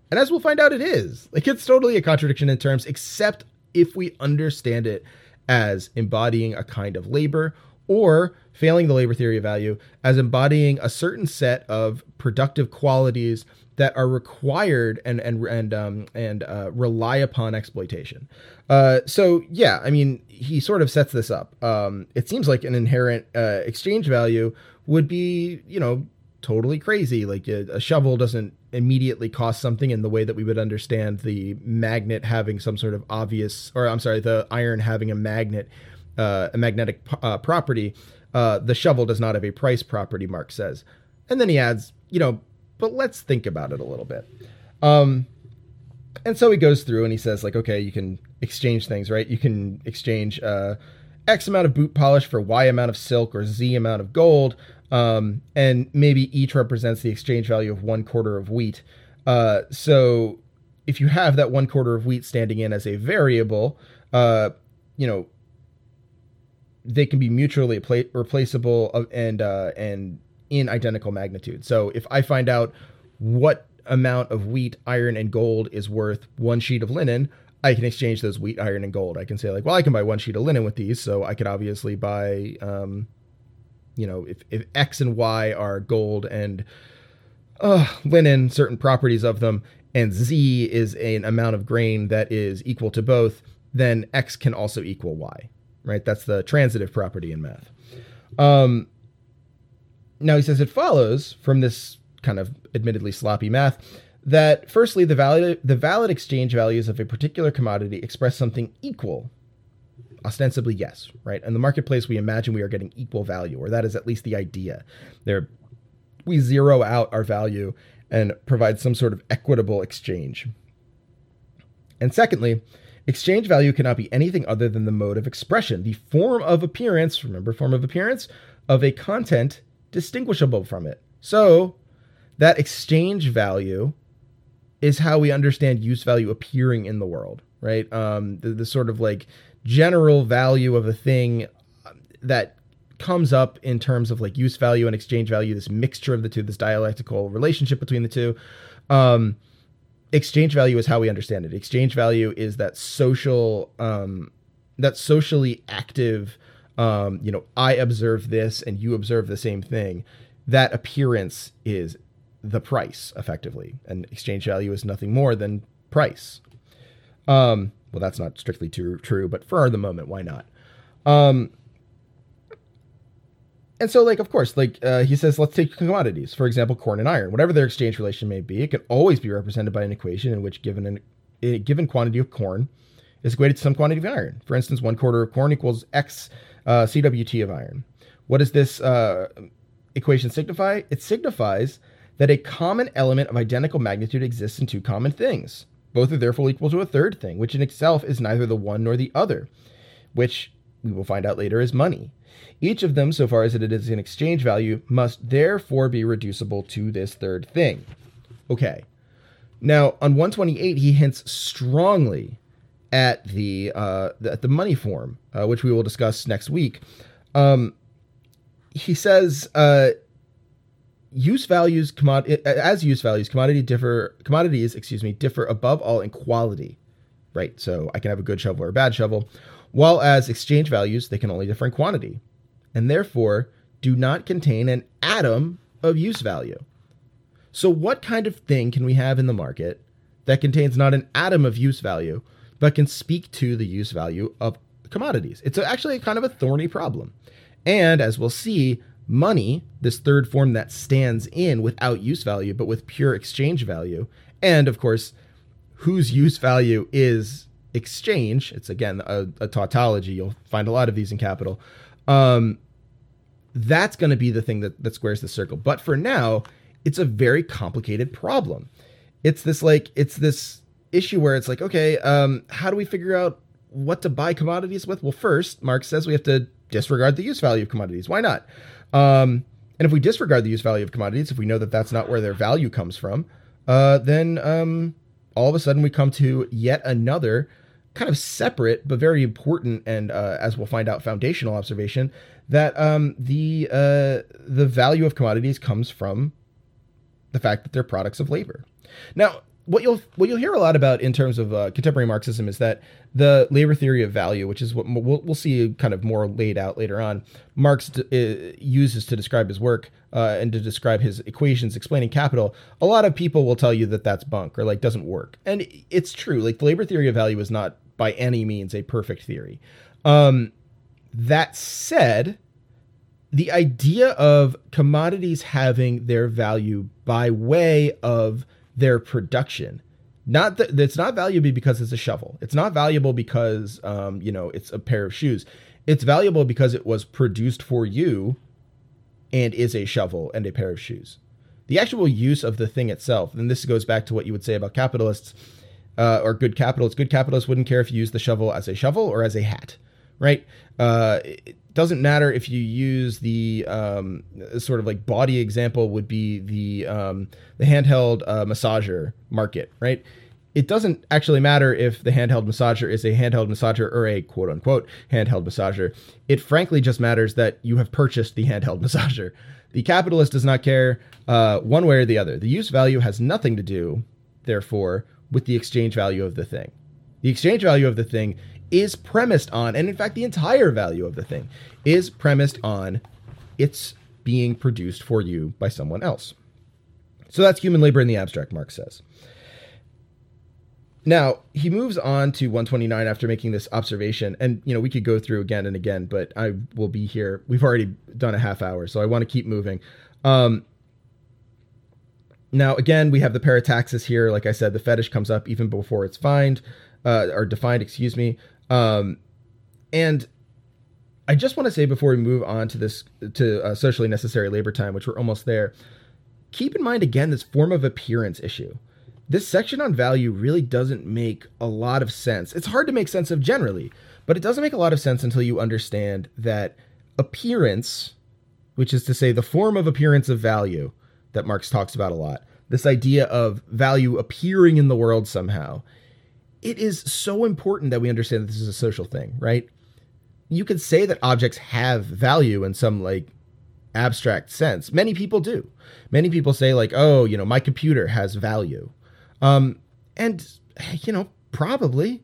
And as we'll find out, it is. Like, it's totally a contradiction in terms, except if we understand it as embodying a kind of labor or failing the labor theory of value as embodying a certain set of productive qualities that are required and and and um, and uh, rely upon exploitation. Uh, so yeah, I mean, he sort of sets this up. Um, it seems like an inherent uh, exchange value would be, you know, totally crazy. Like a, a, shovel doesn't immediately cost something in the way that we would understand the magnet having some sort of obvious, or I'm sorry, the iron having a magnet, uh, a magnetic uh, property. Uh, the shovel does not have a price property. Marx says, and then he adds, you know, but let's think about it a little bit. Um, and so he goes through and he says, like, okay, you can exchange things, right? You can exchange uh, X amount of boot polish for Y amount of silk or Z amount of gold. Um, and maybe each represents the exchange value of one quarter of wheat. Uh, so if you have that one quarter of wheat standing in as a variable, uh, you know, they can be mutually replaceable and uh, and in identical magnitude. So if I find out what amount of wheat, iron, and gold is worth one sheet of linen, I can exchange those wheat, iron, and gold. I can say like, well, I can buy one sheet of linen with these, so I could obviously buy, um, you know, if, if X and Y are gold and uh, linen, certain properties of them, and Z is an amount of grain that is equal to both, then X can also equal Y, right? That's the transitive property in math. Um, now he says it follows from this kind of admittedly sloppy math that firstly the valid the valid exchange values of a particular commodity express something equal ostensibly yes right in the marketplace we imagine we are getting equal value or that is at least the idea there we zero out our value and provide some sort of equitable exchange And secondly, exchange value cannot be anything other than the mode of expression, the form of appearance, remember form of appearance, of a content distinguishable from it. So that exchange value is how we understand use value appearing in the world, right? Um, the, the sort of like general value of a thing that comes up in terms of like use value and exchange value, this mixture of the two, this dialectical relationship between the two. Um, exchange value is how we understand it. Exchange value is that social, um, that socially active, um, you know, I observe this and you observe the same thing. That appearance is the price effectively, and exchange value is nothing more than price. Um, well, that's not strictly true, true, but for the moment, why not? Um, and so, like, of course, like uh, he says, let's take commodities, for example, corn and iron. Whatever their exchange relation may be, it can always be represented by an equation in which given an, a given quantity of corn is equated to some quantity of iron. For instance, one quarter of corn equals X uh, CWT of iron. What does this uh, equation signify? It signifies that a common element of identical magnitude exists in two common things. Both are therefore equal to a third thing, which in itself is neither the one nor the other, which we will find out later is money. Each of them, so far as it is an exchange value, must therefore be reducible to this third thing. Okay. Now, on 128, he hints strongly at the uh, at the money form, uh, which we will discuss next week. Um, he says uh, use values commodity as use values commodity differ commodities excuse me differ above all in quality, right? So I can have a good shovel or a bad shovel, while as exchange values they can only differ in quantity and therefore do not contain an atom of use value. So, what kind of thing can we have in the market that contains not an atom of use value, but can speak to the use value of commodities? It's actually kind of a thorny problem. And as we'll see, money, this third form that stands in without use value, but with pure exchange value, and of course, whose use value is exchange, it's again a, a tautology. You'll find a lot of these in capital um, that's going to be the thing that, that squares the circle. But for now, it's a very complicated problem. It's this like it's this issue where it's like, okay, um, how do we figure out what to buy commodities with? Well, first, Marx says we have to disregard the use value of commodities. Why not? Um, and if we disregard the use value of commodities, if we know that that's not where their value comes from, uh, then um, all of a sudden we come to yet another kind of separate but very important and uh, as we'll find out foundational observation that um, the uh, the value of commodities comes from the fact that they're products of labor. Now, what you'll what you'll hear a lot about in terms of uh, contemporary Marxism is that the labor theory of value, which is what we'll, we'll see kind of more laid out later on, Marx d- uh, uses to describe his work uh, and to describe his equations explaining capital. A lot of people will tell you that that's bunk or like doesn't work, and it's true. Like the labor theory of value is not by any means a perfect theory. Um, that said, the idea of commodities having their value by way of their production. Not that it's not valuable because it's a shovel. It's not valuable because um, you know it's a pair of shoes. It's valuable because it was produced for you and is a shovel and a pair of shoes. The actual use of the thing itself and this goes back to what you would say about capitalists uh, or good capitalists. Good capitalists wouldn't care if you use the shovel as a shovel or as a hat right uh, it doesn't matter if you use the um, sort of like body example would be the um, the handheld uh, massager market, right? It doesn't actually matter if the handheld massager is a handheld massager or a quote unquote handheld massager. It frankly just matters that you have purchased the handheld massager. The capitalist does not care uh, one way or the other. The use value has nothing to do, therefore, with the exchange value of the thing. The exchange value of the thing is premised on, and in fact, the entire value of the thing is premised on it's being produced for you by someone else. So that's human labor in the abstract, Marx says. Now, he moves on to 129 after making this observation. And, you know, we could go through again and again, but I will be here. We've already done a half hour, so I want to keep moving. Um, now, again, we have the parataxis here. Like I said, the fetish comes up even before it's find, uh, or defined, excuse me. Um, and I just want to say before we move on to this to uh, socially necessary labor time, which we're almost there, keep in mind again this form of appearance issue. this section on value really doesn't make a lot of sense. It's hard to make sense of generally, but it doesn't make a lot of sense until you understand that appearance, which is to say the form of appearance of value that Marx talks about a lot, this idea of value appearing in the world somehow, it is so important that we understand that this is a social thing, right? You could say that objects have value in some like abstract sense. Many people do. Many people say like, "Oh, you know, my computer has value." Um and you know, probably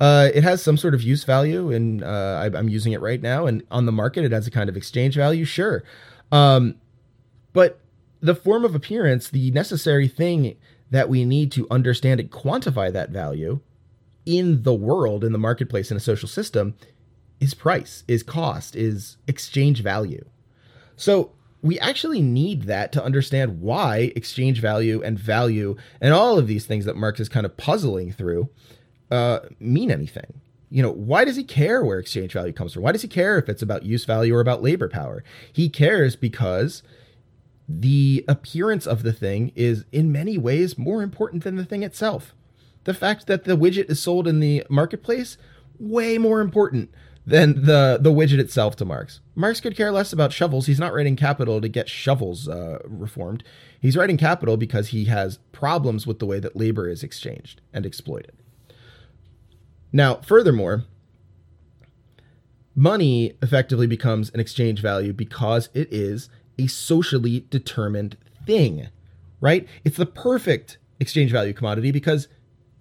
uh, it has some sort of use value, and uh, I, am using it right now. And on the market, it has a kind of exchange value, sure. Um, but the form of appearance, the necessary thing that we need to understand and quantify that value in the world, in the marketplace, in a social system, is price, is cost, is exchange value. So we actually need that to understand why exchange value and value and all of these things that Marx is kind of puzzling through uh, mean anything. You know, why does he care where exchange value comes from? Why does he care if it's about use value or about labor power? He cares because the appearance of the thing is in many ways more important than the thing itself. The fact that the widget is sold in the marketplace, way more important than the, the widget itself to Marx. Marx could care less about shovels. He's not writing Capital to get shovels uh, reformed. He's writing Capital because he has problems with the way that labor is exchanged and exploited. Now, furthermore, money effectively becomes an exchange value because it is a socially determined thing, right? It's the perfect exchange value commodity because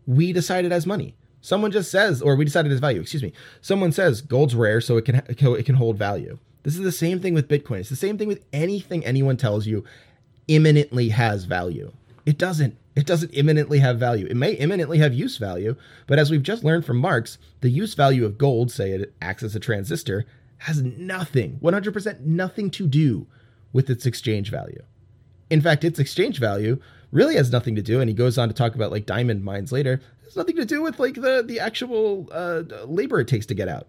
we decided as money. Someone just says, or we decided as value, excuse me. Someone says gold's rare, so it can it can hold value. This is the same thing with Bitcoin. It's the same thing with anything anyone tells you immanently has value. It doesn't. It doesn't immanently have value. It may immanently have use value, but as we've just learned from Marx, the use value of gold, say it acts as a transistor, has nothing, 100% nothing to do with its exchange value. In fact, its exchange value really has nothing to do, and he goes on to talk about like diamond mines later. Has nothing to do with like the the actual uh, labor it takes to get out.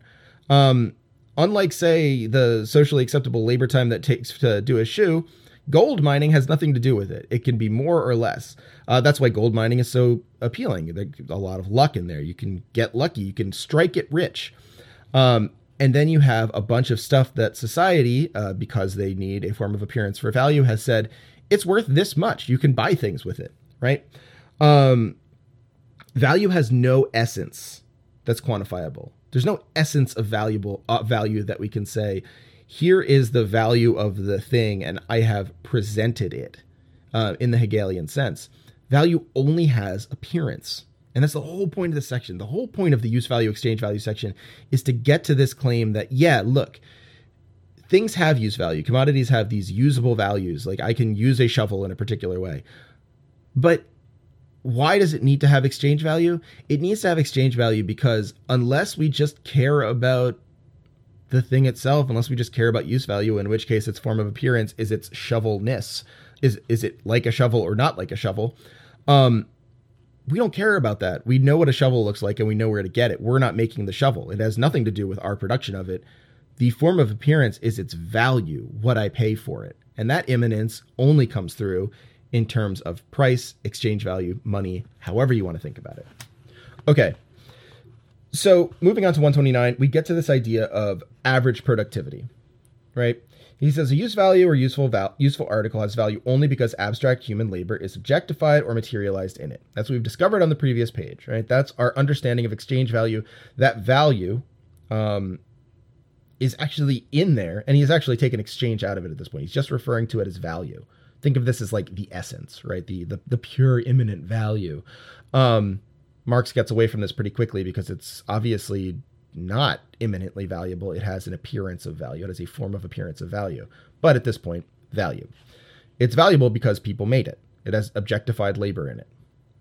Um, unlike say the socially acceptable labor time that takes to do a shoe, gold mining has nothing to do with it. It can be more or less. Uh, that's why gold mining is so appealing. There's a lot of luck in there. You can get lucky. You can strike it rich. Um, and then you have a bunch of stuff that society, uh, because they need a form of appearance for value, has said it's worth this much. You can buy things with it, right? Um, value has no essence that's quantifiable. There's no essence of valuable uh, value that we can say, here is the value of the thing, and I have presented it uh, in the Hegelian sense. Value only has appearance. And that's the whole point of this section. The whole point of the use value, exchange value section is to get to this claim that, yeah, look, things have use value. Commodities have these usable values. Like I can use a shovel in a particular way. But why does it need to have exchange value? It needs to have exchange value because unless we just care about the thing itself, unless we just care about use value, in which case its form of appearance is its shovelness. Is is it like a shovel or not like a shovel? Um, we don't care about that. We know what a shovel looks like and we know where to get it. We're not making the shovel. It has nothing to do with our production of it. The form of appearance is its value, what I pay for it. And that immanence only comes through in terms of price, exchange value, money, however you want to think about it. Okay. So, moving on to 129, we get to this idea of average productivity, right? He says a use value or useful val- useful article has value only because abstract human labor is objectified or materialized in it. That's what we've discovered on the previous page, right? That's our understanding of exchange value. That value um, is actually in there, and he's actually taken exchange out of it at this point. He's just referring to it as value. Think of this as like the essence, right? The the, the pure immanent value. Um, Marx gets away from this pretty quickly because it's obviously not immanently valuable. It has an appearance of value. It has a form of appearance of value. But at this point, value. It's valuable because people made it. It has objectified labor in it.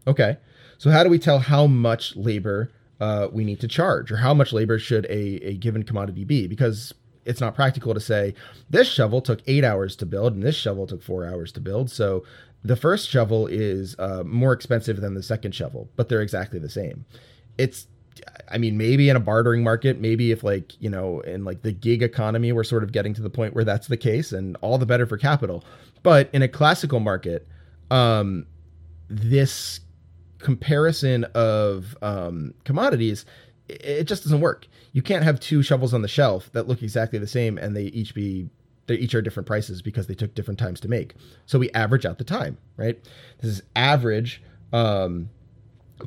Okay. So how do we tell how much labor uh, we need to charge or how much labor should a, a given commodity be? Because it's not practical to say this shovel took eight hours to build and this shovel took four hours to build. So the first shovel is uh, more expensive than the second shovel, but they're exactly the same. It's I mean, maybe in a bartering market, maybe if like, you know, in like the gig economy, we're sort of getting to the point where that's the case and all the better for capital. But in a classical market, um, this comparison of um, commodities, it just doesn't work. You can't have two shovels on the shelf that look exactly the same and they each be they each are different prices because they took different times to make. So we average out the time, right? This is average um,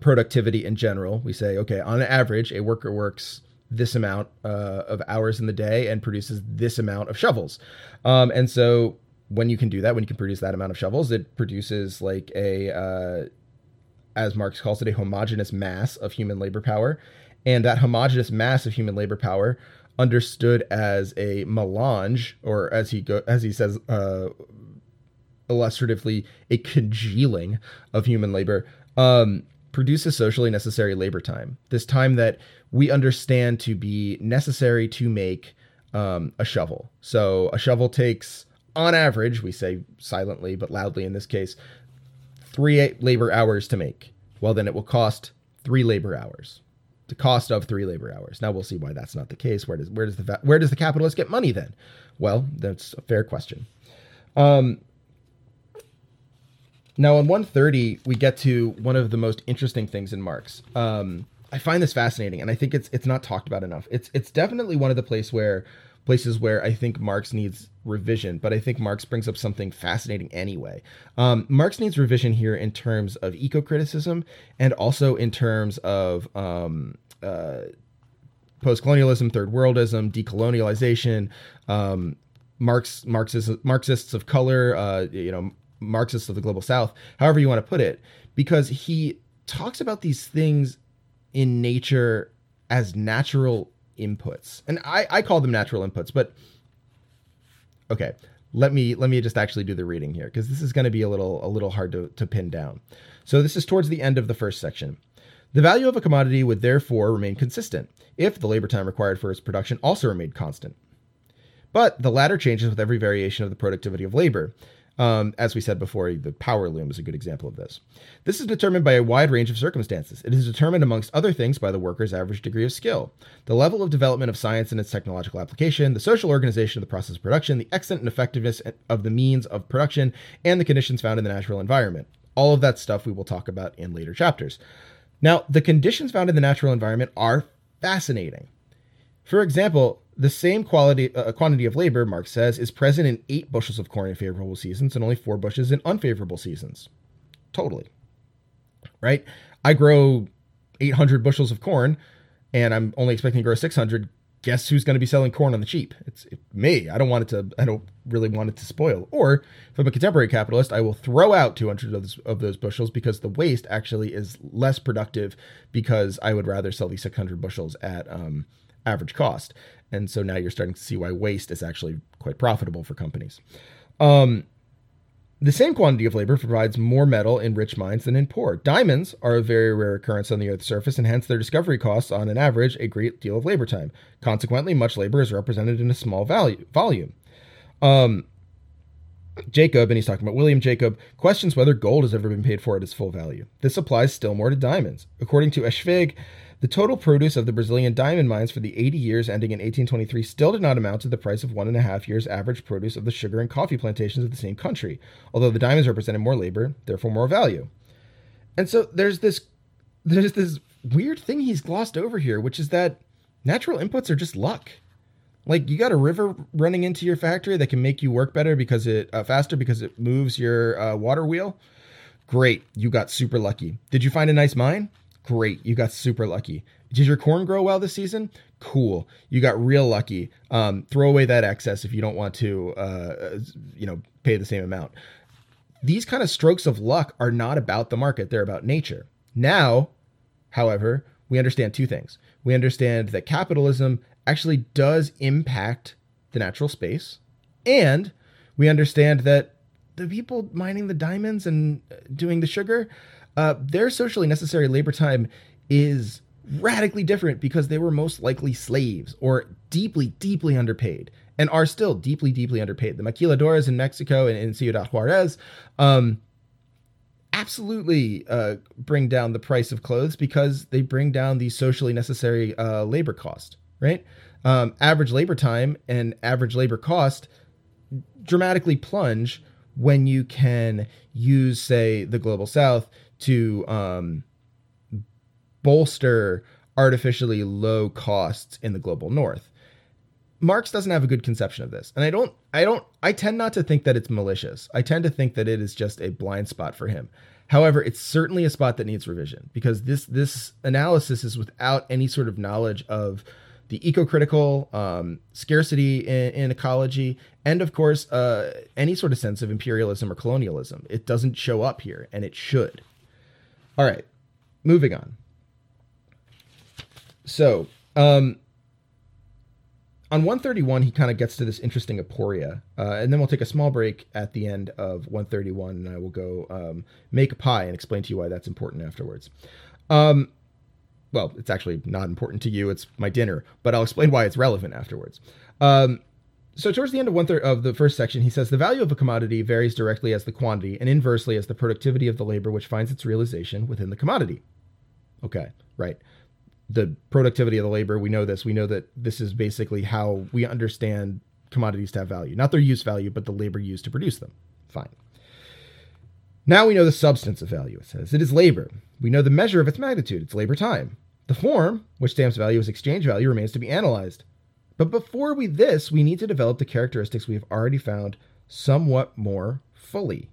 productivity in general. We say, okay, on average, a worker works this amount uh, of hours in the day and produces this amount of shovels. Um, and so when you can do that, when you can produce that amount of shovels, it produces like a, uh, as Marx calls it, a homogeneous mass of human labor power. And that homogeneous mass of human labor power understood as a melange, or as he go as he says uh, illustratively, a congealing of human labor, um, produces socially necessary labor time. This time that we understand to be necessary to make um, a shovel. So a shovel takes, on average, we say silently but loudly in this case, three labor hours to make. Well, then it will cost three labor hours the cost of three labor hours. Now we'll see why that's not the case. Where does where does the where does the capitalist get money then? Well, that's a fair question. Um, now on 130 we get to one of the most interesting things in Marx. Um, I find this fascinating, and I think it's it's not talked about enough. It's it's definitely one of the place where places where I think Marx needs revision, but I think Marx brings up something fascinating anyway. Um, Marx needs revision here in terms of eco criticism and also in terms of um, uh, post colonialism, third worldism, decolonialization, um, Marx, Marxists, Marxists of color, uh, you know, Marxists of the global south, however you want to put it, because he talks about these things in nature as natural inputs. And I, I call them natural inputs, but okay, let me let me just actually do the reading here because this is going to be a little a little hard to, to pin down. So this is towards the end of the first section. The value of a commodity would therefore remain consistent if the labor time required for its production also remained constant. But the latter changes with every variation of the productivity of labor, um, as we said before, the power loom is a good example of this. This is determined by a wide range of circumstances. It is determined, amongst other things, by the worker's average degree of skill, the level of development of science and its technological application, the social organization of the process of production, the extent and effectiveness of the means of production, and the conditions found in the natural environment. All of that stuff we will talk about in later chapters. Now, the conditions found in the natural environment are fascinating. For example, the same quality uh, quantity of labor, Marx says, is present in eight bushels of corn in favorable seasons and only four bushels in unfavorable seasons. Totally. Right? I grow 800 bushels of corn and I'm only expecting to grow 600. Guess who's going to be selling corn on the cheap? It's it, me. I don't want it to, I don't really want it to spoil. Or if I'm a contemporary capitalist, I will throw out 200 of those, of those bushels because the waste actually is less productive because I would rather sell these 600 bushels at, um, average cost. And so now you're starting to see why waste is actually quite profitable for companies. Um, the same quantity of labor provides more metal in rich mines than in poor. Diamonds are a very rare occurrence on the Earth's surface, and hence their discovery costs, on an average, a great deal of labor time. Consequently, much labor is represented in a small value, volume. Um, Jacob, and he's talking about William Jacob, questions whether gold has ever been paid for at its full value. This applies still more to diamonds. According to Eschwege, the total produce of the Brazilian diamond mines for the 80 years ending in 1823 still did not amount to the price of one and a half years' average produce of the sugar and coffee plantations of the same country, although the diamonds represented more labor, therefore more value. And so there's this there's this weird thing he's glossed over here, which is that natural inputs are just luck. Like you got a river running into your factory that can make you work better because it uh, faster because it moves your uh, water wheel. Great, you got super lucky. Did you find a nice mine? Great. You got super lucky. Did your corn grow well this season? Cool. You got real lucky. Um, throw away that excess if you don't want to, uh, you know, pay the same amount. These kind of strokes of luck are not about the market. They're about nature. Now, however, we understand two things. We understand that capitalism actually does impact the natural space. And we understand that the people mining the diamonds and doing the sugar, uh, their socially necessary labor time is radically different because they were most likely slaves or deeply, deeply underpaid and are still deeply, deeply underpaid. The maquiladoras in Mexico and in Ciudad Juarez um, absolutely uh, bring down the price of clothes because they bring down the socially necessary uh, labor cost, right? Um, average labor time and average labor cost dramatically plunge when you can use, say, the global south to um, bolster artificially low costs in the global north. Marx doesn't have a good conception of this. And I don't I don't I tend not to think that it's malicious. I tend to think that it is just a blind spot for him. However, it's certainly a spot that needs revision because this this analysis is without any sort of knowledge of the eco-critical um, scarcity in, in, ecology, and of course, uh, any sort of sense of imperialism or colonialism. It doesn't show up here, and it should. All right, moving on. So, um, on 131, he kind of gets to this interesting aporia, uh, and then we'll take a small break at the end of 131, and I will go um, make a pie and explain to you why that's important afterwards. Um, well, it's actually not important to you; it's my dinner, but I'll explain why it's relevant afterwards. Um, so towards the end of one third of the first section, he says the value of a commodity varies directly as the quantity, and inversely as the productivity of the labor which finds its realization within the commodity. Okay, right the productivity of the labor. We know this. We know that this is basically how we understand commodities to have value, not their use value, but the labor used to produce them. Fine. Now we know the substance of value. It says it is labor. We know the measure of its magnitude. It's labor time. The form, which stamps value as exchange value, remains to be analyzed. But before we this, we need to develop the characteristics we have already found somewhat more fully.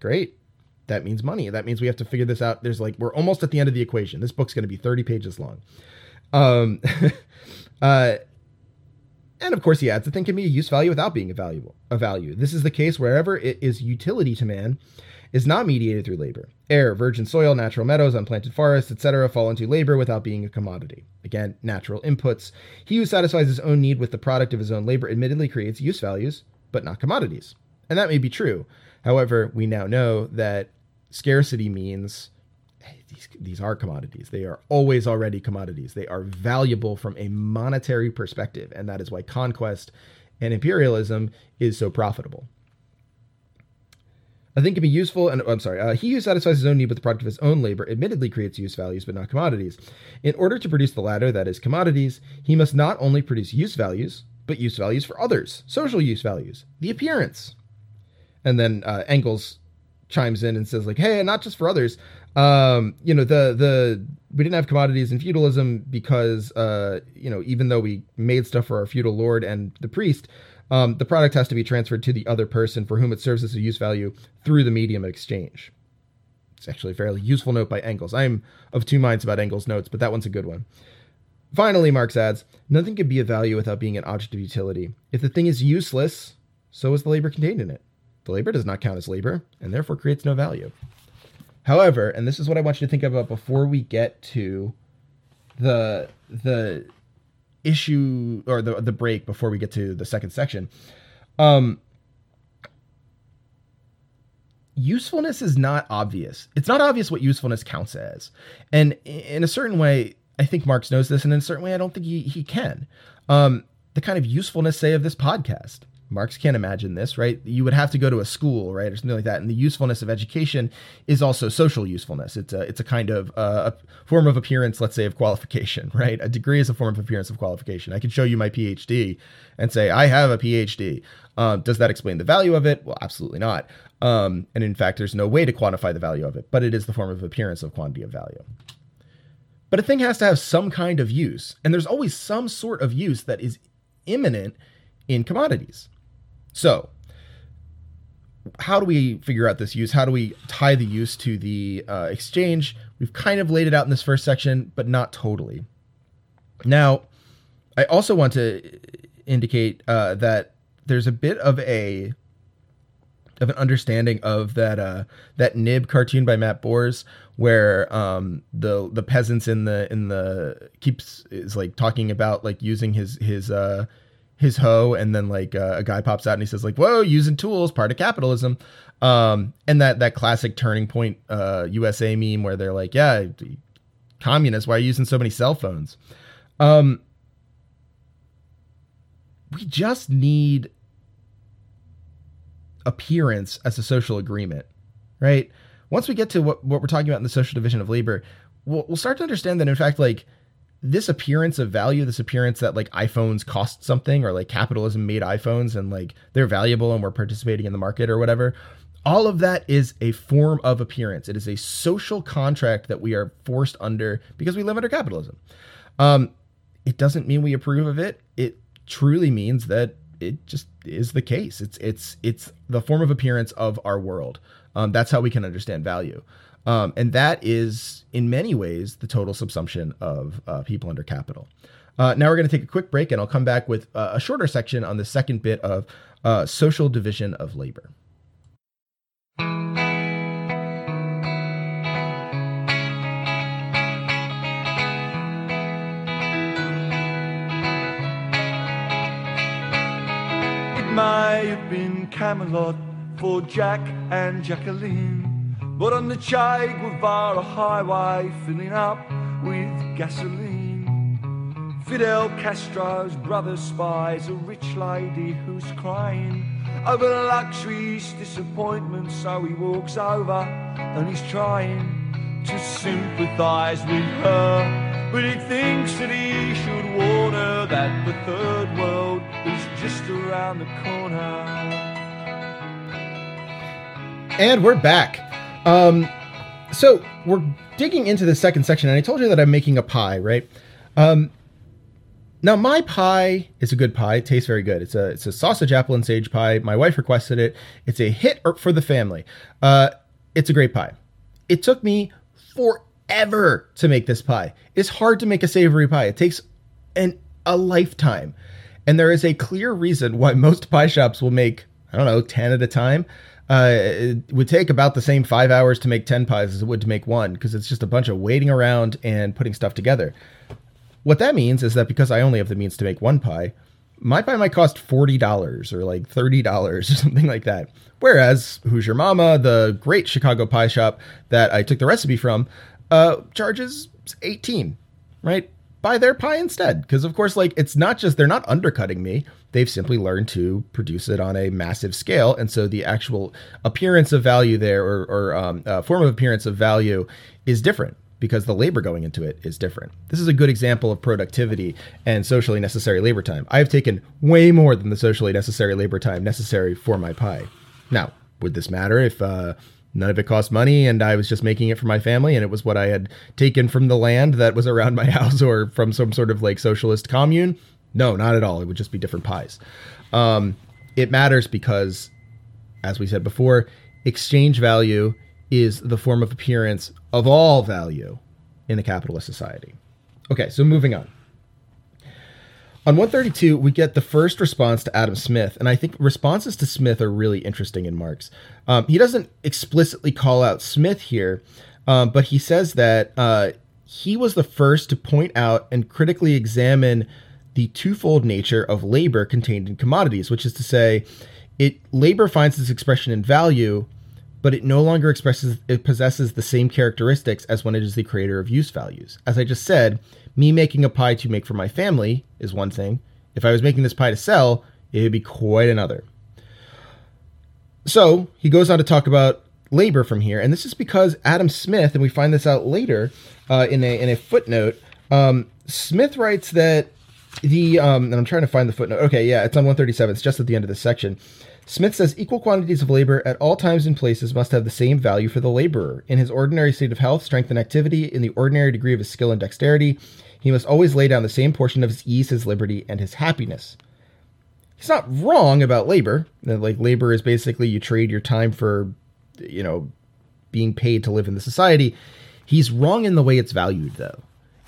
Great that means money. That means we have to figure this out. There's like we're almost at the end of the equation. This book's going to be 30 pages long. Um, uh, and of course, he adds the thing can be a use value without being a valuable a value. This is the case wherever it is utility to man is not mediated through labor. Air, virgin soil, natural meadows, unplanted forests, etc., fall into labor without being a commodity. Again, natural inputs. He who satisfies his own need with the product of his own labor admittedly creates use values, but not commodities. And that may be true. However, we now know that scarcity means hey, these, these are commodities. They are always already commodities. They are valuable from a monetary perspective. And that is why conquest and imperialism is so profitable. I think can be useful, and I'm sorry, uh, he who satisfies his own need with the product of his own labor admittedly creates use values, but not commodities. In order to produce the latter, that is commodities, he must not only produce use values, but use values for others, social use values, the appearance. And then uh, Engels chimes in and says like, "Hey, not just for others. Um, you know, the the we didn't have commodities in feudalism because uh, you know, even though we made stuff for our feudal lord and the priest, um, the product has to be transferred to the other person for whom it serves as a use value through the medium of exchange." It's actually a fairly useful note by Engels. I'm of two minds about Engels' notes, but that one's a good one. Finally, Marx adds, nothing can be of value without being an object of utility. If the thing is useless, so is the labor contained in it. The labor does not count as labor and therefore creates no value. However, and this is what I want you to think about before we get to the the issue or the the break before we get to the second section. Um usefulness is not obvious. It's not obvious what usefulness counts as. And in a certain way, I think Marx knows this, and in a certain way, I don't think he, he can. Um, the kind of usefulness, say, of this podcast. Marx can't imagine this, right? You would have to go to a school, right, or something like that. And the usefulness of education is also social usefulness. It's a it's a kind of uh, a form of appearance, let's say, of qualification, right? A degree is a form of appearance of qualification. I can show you my PhD and say I have a PhD. Um, does that explain the value of it? Well, absolutely not. Um, and in fact, there's no way to quantify the value of it, but it is the form of appearance of quantity of value. But a thing has to have some kind of use, and there's always some sort of use that is immanent in commodities. So, how do we figure out this use? How do we tie the use to the uh, exchange? We've kind of laid it out in this first section, but not totally. Now, I also want to indicate uh, that there's a bit of a of an understanding of that uh, that nib cartoon by Matt Bors, where um, the the peasants in the in the keeps is like talking about like using his his uh, his hoe and then like uh, a guy pops out and he says like whoa using tools part of capitalism. Um and that that classic turning point uh usa meme where they're like yeah communists why are you using so many cell phones? Um we just need appearance as a social agreement right? Once we get to what, what we're talking about in the social division of labor we'll, we'll start to understand that in fact like this appearance of value, this appearance that like iPhones cost something or like capitalism made iPhones and like they're valuable and we're participating in the market or whatever, all of that is a form of appearance. It is a social contract that we are forced under because we live under capitalism. Um, it doesn't mean we approve of it. It truly means that it just is the case. It's it's it's the form of appearance of our world. Um, that's how we can understand value. Um, and that is, in many ways, the total subsumption of uh, people under capital. Uh, now we're going to take a quick break, and I'll come back with uh, a shorter section on the second bit of uh, social division of labor. It might have been Camelot for Jack and Jacqueline. But on the Che Guevara highway, filling up with gasoline. Fidel Castro's brother spies a rich lady who's crying over luxury's disappointment, so he walks over and he's trying to sympathize with her. But he thinks that he should warn her that the third world is just around the corner. And we're back. Um, so we're digging into the second section, and I told you that I'm making a pie, right? Um, now my pie is a good pie. It tastes very good. It's a it's a sausage apple and sage pie. My wife requested it. It's a hit for the family. Uh, it's a great pie. It took me forever to make this pie. It's hard to make a savory pie. It takes an a lifetime. And there is a clear reason why most pie shops will make, I don't know, 10 at a time uh, it would take about the same five hours to make 10 pies as it would to make one because it's just a bunch of waiting around and putting stuff together. What that means is that because I only have the means to make one pie, my pie might cost $40 or like $30 or something like that. Whereas Hoosier Mama, the great Chicago pie shop that I took the recipe from, uh, charges 18, right? Buy their pie instead. Because, of course, like it's not just they're not undercutting me They've simply learned to produce it on a massive scale. And so the actual appearance of value there or, or um, uh, form of appearance of value is different because the labor going into it is different. This is a good example of productivity and socially necessary labor time. I have taken way more than the socially necessary labor time necessary for my pie. Now, would this matter if uh, none of it cost money and I was just making it for my family and it was what I had taken from the land that was around my house or from some sort of like socialist commune? No, not at all. It would just be different pies. Um, it matters because, as we said before, exchange value is the form of appearance of all value in a capitalist society. Okay, so moving on. On 132, we get the first response to Adam Smith, and I think responses to Smith are really interesting in Marx. Um, he doesn't explicitly call out Smith here, um, but he says that uh, he was the first to point out and critically examine the twofold nature of labor contained in commodities, which is to say, it labor finds its expression in value, but it no longer expresses it possesses the same characteristics as when it is the creator of use values. As I just said, me making a pie to make for my family is one thing. If I was making this pie to sell, it would be quite another. So he goes on to talk about labor from here, and this is because Adam Smith, and we find this out later uh, in a in a footnote. Um, Smith writes that the um, and I'm trying to find the footnote. Okay, yeah, it's on 137. It's just at the end of this section. Smith says equal quantities of labor at all times and places must have the same value for the laborer. In his ordinary state of health, strength, and activity, in the ordinary degree of his skill and dexterity, he must always lay down the same portion of his ease, his liberty, and his happiness. He's not wrong about labor. That Like labor is basically you trade your time for, you know, being paid to live in the society. He's wrong in the way it's valued, though.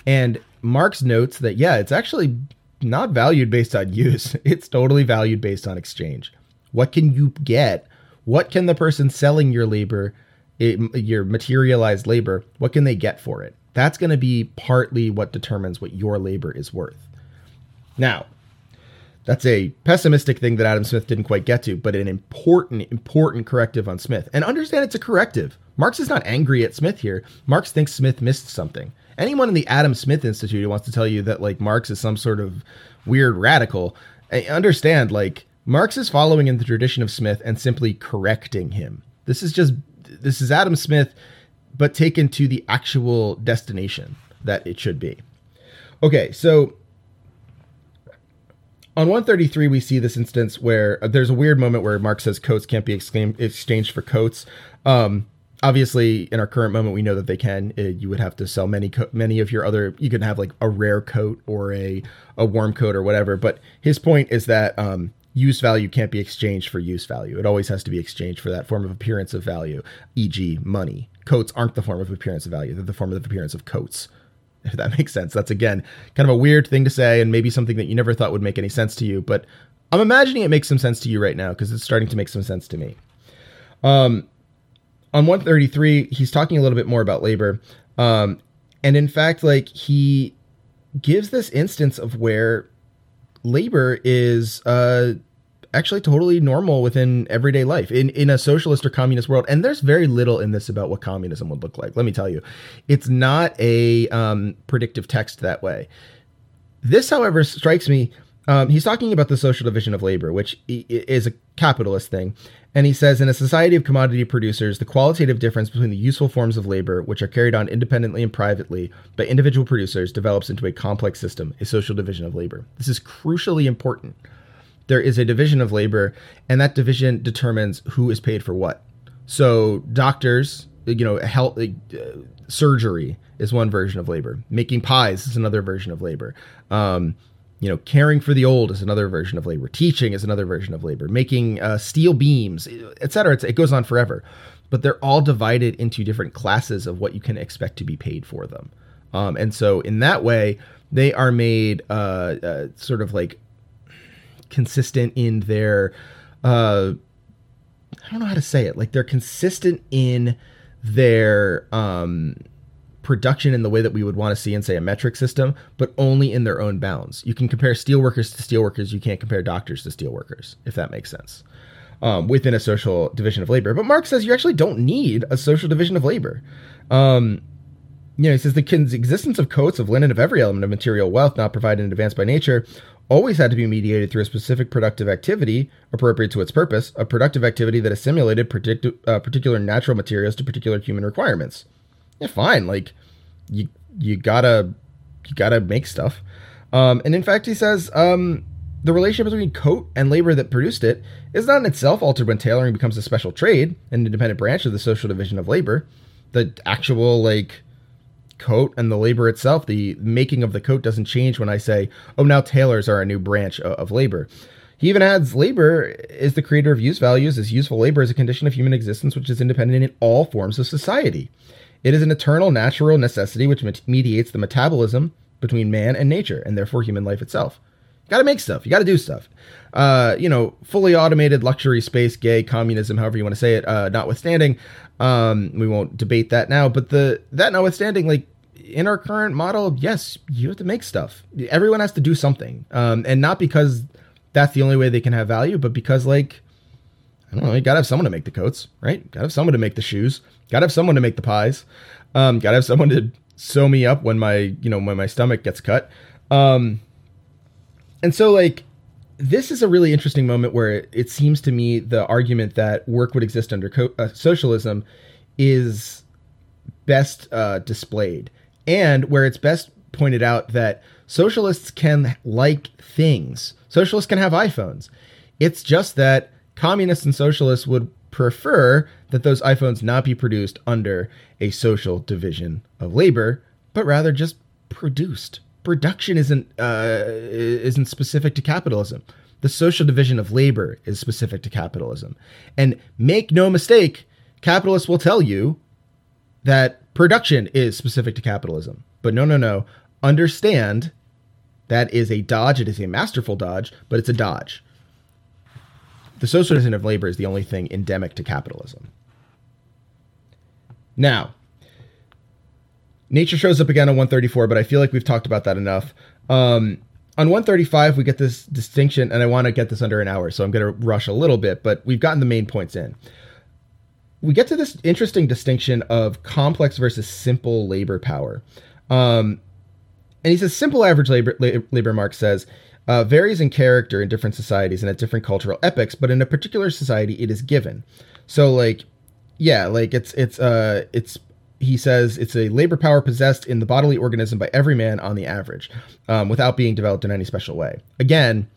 And Marx notes that, yeah, it's actually not valued based on use. It's totally valued based on exchange. What can you get? What can the person selling your labor, eh, it, your materialized labor, what can they get for it? That's going to be partly what determines what your labor is worth. Now, that's a pessimistic thing that Adam Smith didn't quite get to, but an important, important corrective on Smith. And understand it's a corrective. Marx is not angry at Smith here. Marx thinks Smith missed something anyone in the Adam Smith Institute who wants to tell you that like Marx is some sort of weird radical, I understand like Marx is following in the tradition of Smith and simply correcting him. This is just this is Adam Smith, but taken to the actual destination that it should be. Okay, so on 133 we see this instance where uh, there's a weird moment where Marx says coats can't be exchanged for coats. Um, obviously, in our current moment, we know that they can. Uh, you would have to sell many co- many of your other. You can have like a rare coat or a a warm coat or whatever. But his point is that um, use value can't be exchanged for use value. It always has to be exchanged for that form of appearance of value, e.g., money. Coats aren't the form of appearance of value; they're the form of appearance of coats if that makes sense. That's again kind of a weird thing to say and maybe something that you never thought would make any sense to you, but I'm imagining it makes some sense to you right now because it's starting to make some sense to me. Um, on 133, he's talking a little bit more about labor. Um, and in fact, like he gives this instance of where labor is uh, actually totally normal within everyday life in, in a socialist or communist world. And there's very little in this about what communism would look like. Let me tell you, it's not a um, predictive text that way. This, however, strikes me. Um, he's talking about the social division of labor, which is a capitalist thing. And he says, in a society of commodity producers, the qualitative difference between the useful forms of labor, which are carried on independently and privately by individual producers, develops into a complex system, a social division of labor. This is crucially important there is a division of labor, and that division determines who is paid for what. So doctors, you know, health, uh, surgery is one version of labor. Making pies is another version of labor. Um, you know, caring for the old is another version of labor. Teaching is another version of labor. Making uh, steel beams, etc. It goes on forever, but they're all divided into different classes of what you can expect to be paid for them. Um, and so, in that way, they are made uh, uh, sort of like consistent in their uh I don't know how to say it. Like they're consistent in their um production in the way that we would want to see in say a metric system, but only in their own bounds. You can compare steelworkers to steelworkers, you can't compare doctors to steelworkers, if that makes sense. Um, within a social division of labor. But Marx says you actually don't need a social division of labor. Um, you know, he says the existence of coats of linen of every element of material wealth not provided in advance by nature always had to be mediated through a specific productive activity appropriate to its purpose, a productive activity that assimilated uh, particular natural materials to particular human requirements. Yeah, fine. Like you you gotta you gotta make stuff. Um, and in fact, he says um, the relationship between coat and labor that produced it is not in itself altered when tailoring becomes a special trade, an independent branch of the social division of labor. The actual like coat and the labor itself, the making of the coat doesn't change when I say, oh, now tailors are a new branch of, of labor. He even adds labor is the creator of use values, as useful labor is a condition of human existence which is independent in all forms of society. It is an eternal natural necessity which mediates the metabolism between man and nature, and therefore human life itself. You gotta make stuff, you gotta do stuff. Uh, you know, fully automated luxury space, gay, communism, however you want to say it, uh, notwithstanding, um, we won't debate that now. But the that notwithstanding, like in our current model, yes, you have to make stuff. Everyone has to do something, um, and not because that's the only way they can have value, but because like I don't know, you gotta have someone to make the coats, right? Gotta have someone to make the shoes. Gotta have someone to make the pies. Um, gotta have someone to sew me up when my you know when my stomach gets cut. Um, and so like this is a really interesting moment where it, it seems to me the argument that work would exist under co- uh, socialism is best uh, displayed and where it's best pointed out that socialists can like things. Socialists can have iPhones. It's just that communists and socialists would prefer that those iPhones not be produced under a social division of labor, but rather just produced. Production isn't uh, isn't specific to capitalism. The social division of labor is specific to capitalism. And make no mistake, capitalists will tell you that production is specific to capitalism. But no, no, no. Understand that is a dodge. It is a masterful dodge, but it's a dodge. The socialism of labor is the only thing endemic to capitalism. Now, nature shows up again on 134, but I feel like we've talked about that enough. Um, on 135, we get this distinction, and I want to get this under an hour, so I'm going to rush a little bit, but we've gotten the main points in we get to this interesting distinction of complex versus simple labor power. Um, and he says simple average labor, labor Marx says, uh, varies in character in different societies and at different cultural epochs, but in a particular society, it is given. So, like, yeah, like it's it's uh it's he says it's a labor power possessed in the bodily organism by every man on the average, um, without being developed in any special way. Again,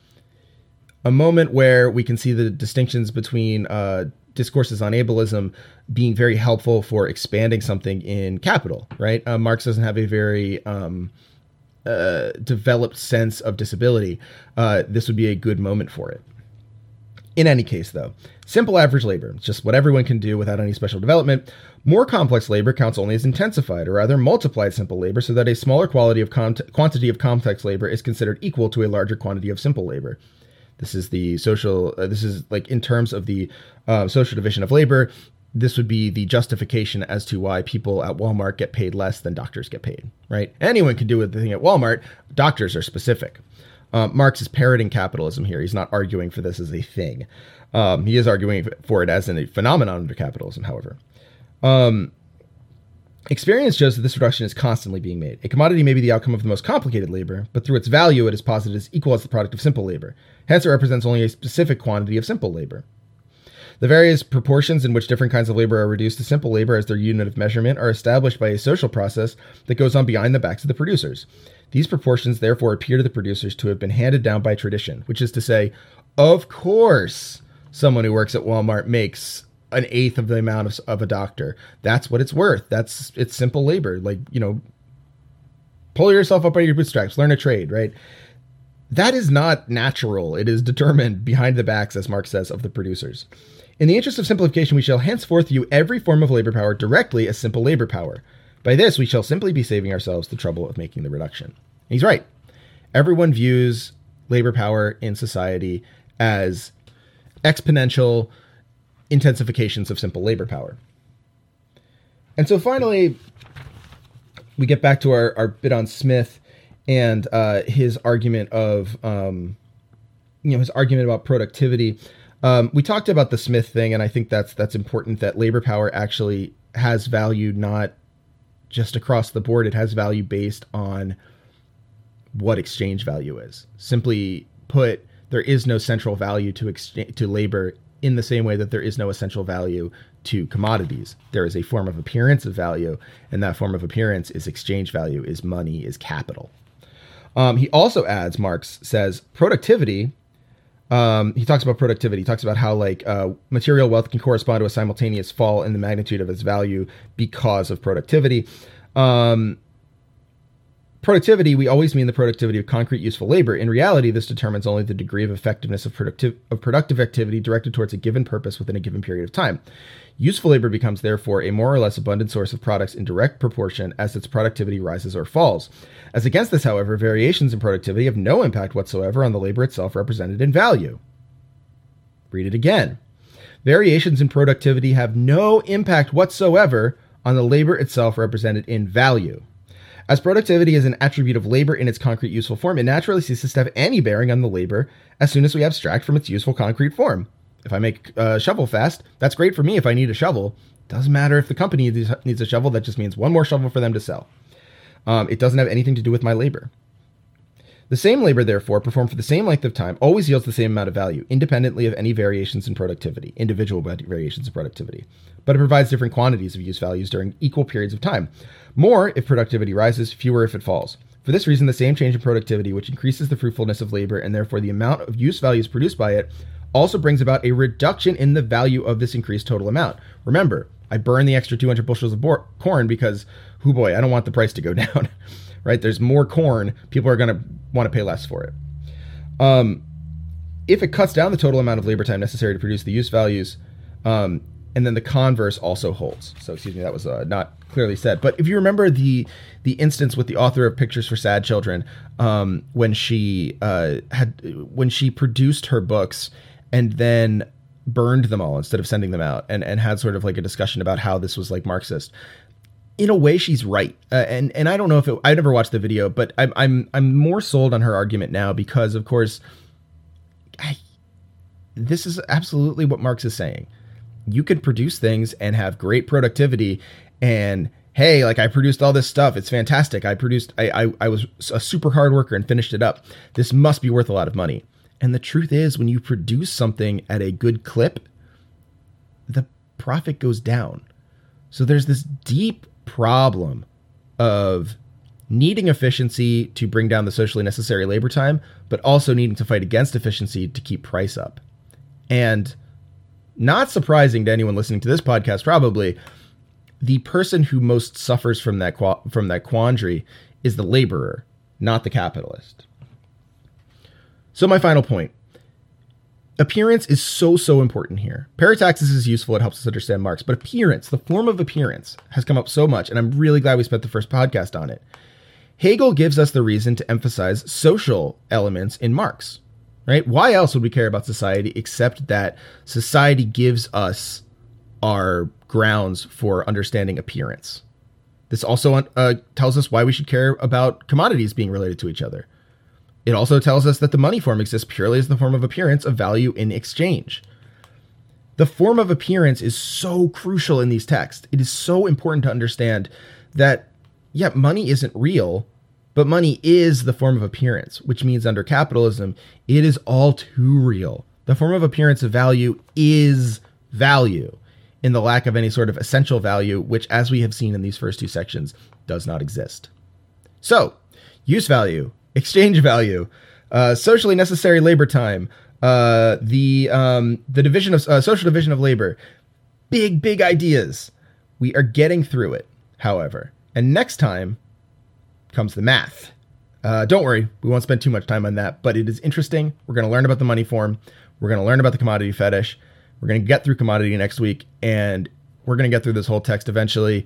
a moment where we can see the distinctions between uh, discourses on ableism being very helpful for expanding something in capital, right? Uh, Marx doesn't have a very um, uh, developed sense of disability. Uh, this would be a good moment for it. In any case, though, simple average labor, just what everyone can do without any special development. More complex labor counts only as intensified, or rather multiplied simple labor, so that a smaller quality of quantity of complex labor is considered equal to a larger quantity of simple labor. This is the social. Uh, this is like in terms of the uh, social division of labor. This would be the justification as to why people at Walmart get paid less than doctors get paid. Right? Anyone can do the thing at Walmart. Doctors are specific. Uh, Marx is parroting capitalism here. He's not arguing for this as a thing. Um, he is arguing for it as a phenomenon under capitalism, however. Um, Experience shows that this reduction is constantly being made. A commodity may be the outcome of the most complicated labor, but through its value, it is posited as equal as the product of simple labor. Hence, it represents only a specific quantity of simple labor. The various proportions in which different kinds of labor are reduced to simple labor as their unit of measurement are established by a social process that goes on behind the backs of the producers. These proportions therefore appear to the producers to have been handed down by tradition, which is to say, of course, someone who works at Walmart makes an eighth of the amount of, of a doctor. That's what it's worth. That's it's simple labor. Like, you know, pull yourself up by your bootstraps, learn a trade, right? That is not natural. It is determined behind the backs, as Marx says, of the producers. In the interest of simplification, we shall henceforth view every form of labor power directly as simple labor power. By this, we shall simply be saving ourselves the trouble of making the reduction. He's right. Everyone views labor power in society as exponential, intensifications of simple labor power. And so finally, we get back to our, our bit on Smith and uh, his argument of, um, you know, his argument about productivity. Um, we talked about the Smith thing, and I think that's that's important. That labor power actually has value, not just across the board. It has value based on what exchange value is. Simply put, there is no central value to exchange to labor in the same way that there is no essential value to commodities. There is a form of appearance of value, and that form of appearance is exchange value, is money, is capital. Um, he also adds, Marx says, productivity. Um, he talks about productivity. He talks about how like uh, material wealth can correspond to a simultaneous fall in the magnitude of its value because of productivity. Um, productivity, we always mean the productivity of concrete useful labor. In reality, this determines only the degree of effectiveness of productive, of productive activity directed towards a given purpose within a given period of time. Useful labor becomes therefore a more or less abundant source of products in direct proportion as its productivity rises or falls. As against this, however, variations in productivity have no impact whatsoever on the labor itself represented in value. Read it again. Variations in productivity have no impact whatsoever on the labor itself represented in value. As productivity is an attribute of labor in its concrete useful form, it naturally ceases to have any bearing on the labor as soon as we abstract from its useful concrete form. If I make a shovel fast, that's great for me if I need a shovel. Doesn't matter if the company needs a shovel, that just means one more shovel for them to sell. Um, it doesn't have anything to do with my labor. The same labor, therefore, performed for the same length of time, always yields the same amount of value, independently of any variations in productivity, individual variations in productivity. But it provides different quantities of use values during equal periods of time. More if productivity rises, fewer if it falls. For this reason, the same change in productivity, which increases the fruitfulness of labor and therefore the amount of use values produced by it, also brings about a reduction in the value of this increased total amount. Remember, I burn the extra 200 bushels of corn because, who boy, I don't want the price to go down right? There's more corn, people are going to want to pay less for it. Um, if it cuts down the total amount of labor time necessary to produce the use values, um, and then the converse also holds. So, excuse me, that was uh, not clearly said. But if you remember the the instance with the author of Pictures for Sad Children, um, when she uh, had when she produced her books and then burned them all instead of sending them out, and and had sort of like a discussion about how this was like Marxist in a way she's right. Uh, and and i don't know if it, i never watched the video but I'm, I'm i'm more sold on her argument now because of course I, this is absolutely what marx is saying. You can produce things and have great productivity and hey like i produced all this stuff. It's fantastic. I produced i i, I was a super hard worker and finished it up. This must be worth a lot of money. And the truth is when you produce something at a good clip the profit goes down. So there's this deep problem of needing efficiency to bring down the socially necessary labor time, but also needing to fight against efficiency to keep price up. And not surprising to anyone listening to this podcast, probably the person who most suffers from that from that quandary is the laborer, not the capitalist. So my final point. Appearance is so, so important here. Parataxis is useful. It helps us understand Marx. But appearance, the form of appearance, has come up so much. And I'm really glad we spent the first podcast on it. Hegel gives us the reason to emphasize social elements in Marx, right? Why else would we care about society except that society gives us our grounds for understanding appearance? This also uh, tells us why we should care about commodities being related to each other. It also tells us that the money form exists purely as the form of appearance of value in exchange. The form of appearance is so crucial in these texts. It is so important to understand that yeah, money isn't real, but money is the form of appearance, which means under capitalism, it is all too real. The form of appearance of value is value in the lack of any sort of essential value, which, as we have seen in these first two sections, does not exist. So, use value, exchange value, uh, socially necessary labor time, uh, the um, the division of uh, social division of labor, big big ideas. We are getting through it, however, and next time comes the math. Uh, don't worry, we won't spend too much time on that, but it is interesting. We're going to learn about the money form. We're going to learn about the commodity fetish. We're going to get through commodity next week, and we're going to get through this whole text eventually.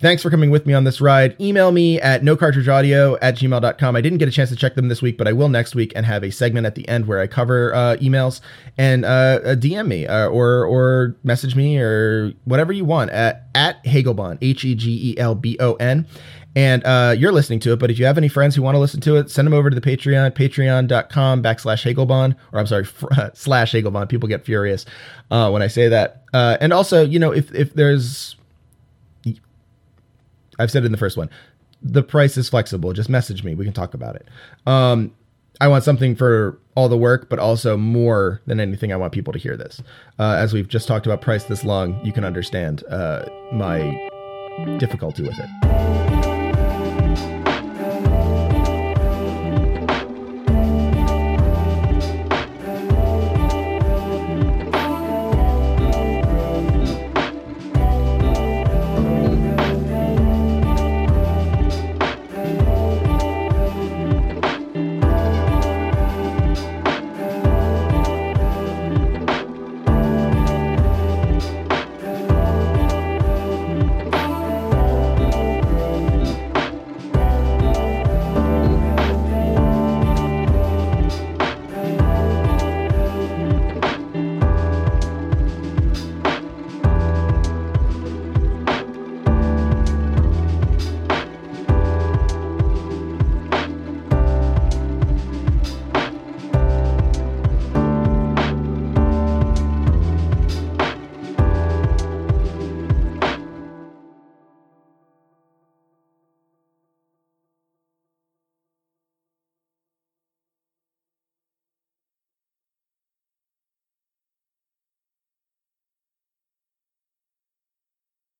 Thanks for coming with me on this ride. Email me at nocartridgeaudio at gmail.com. I didn't get a chance to check them this week, but I will next week and have a segment at the end where I cover uh, emails and uh, uh DM me uh, or or message me or whatever you want at, at Hegelbon, H E G E L B O N. And uh, you're listening to it, but if you have any friends who want to listen to it, send them over to the Patreon, patreon.com backslash Hegelbon, or I'm sorry, slash Hegelbon. People get furious uh, when I say that. and also, you know, if, if there's I've said it in the first one. The price is flexible. Just message me. We can talk about it. Um, I want something for all the work, but also more than anything, I want people to hear this. Uh, as we've just talked about price this long, you can understand uh, my difficulty with it.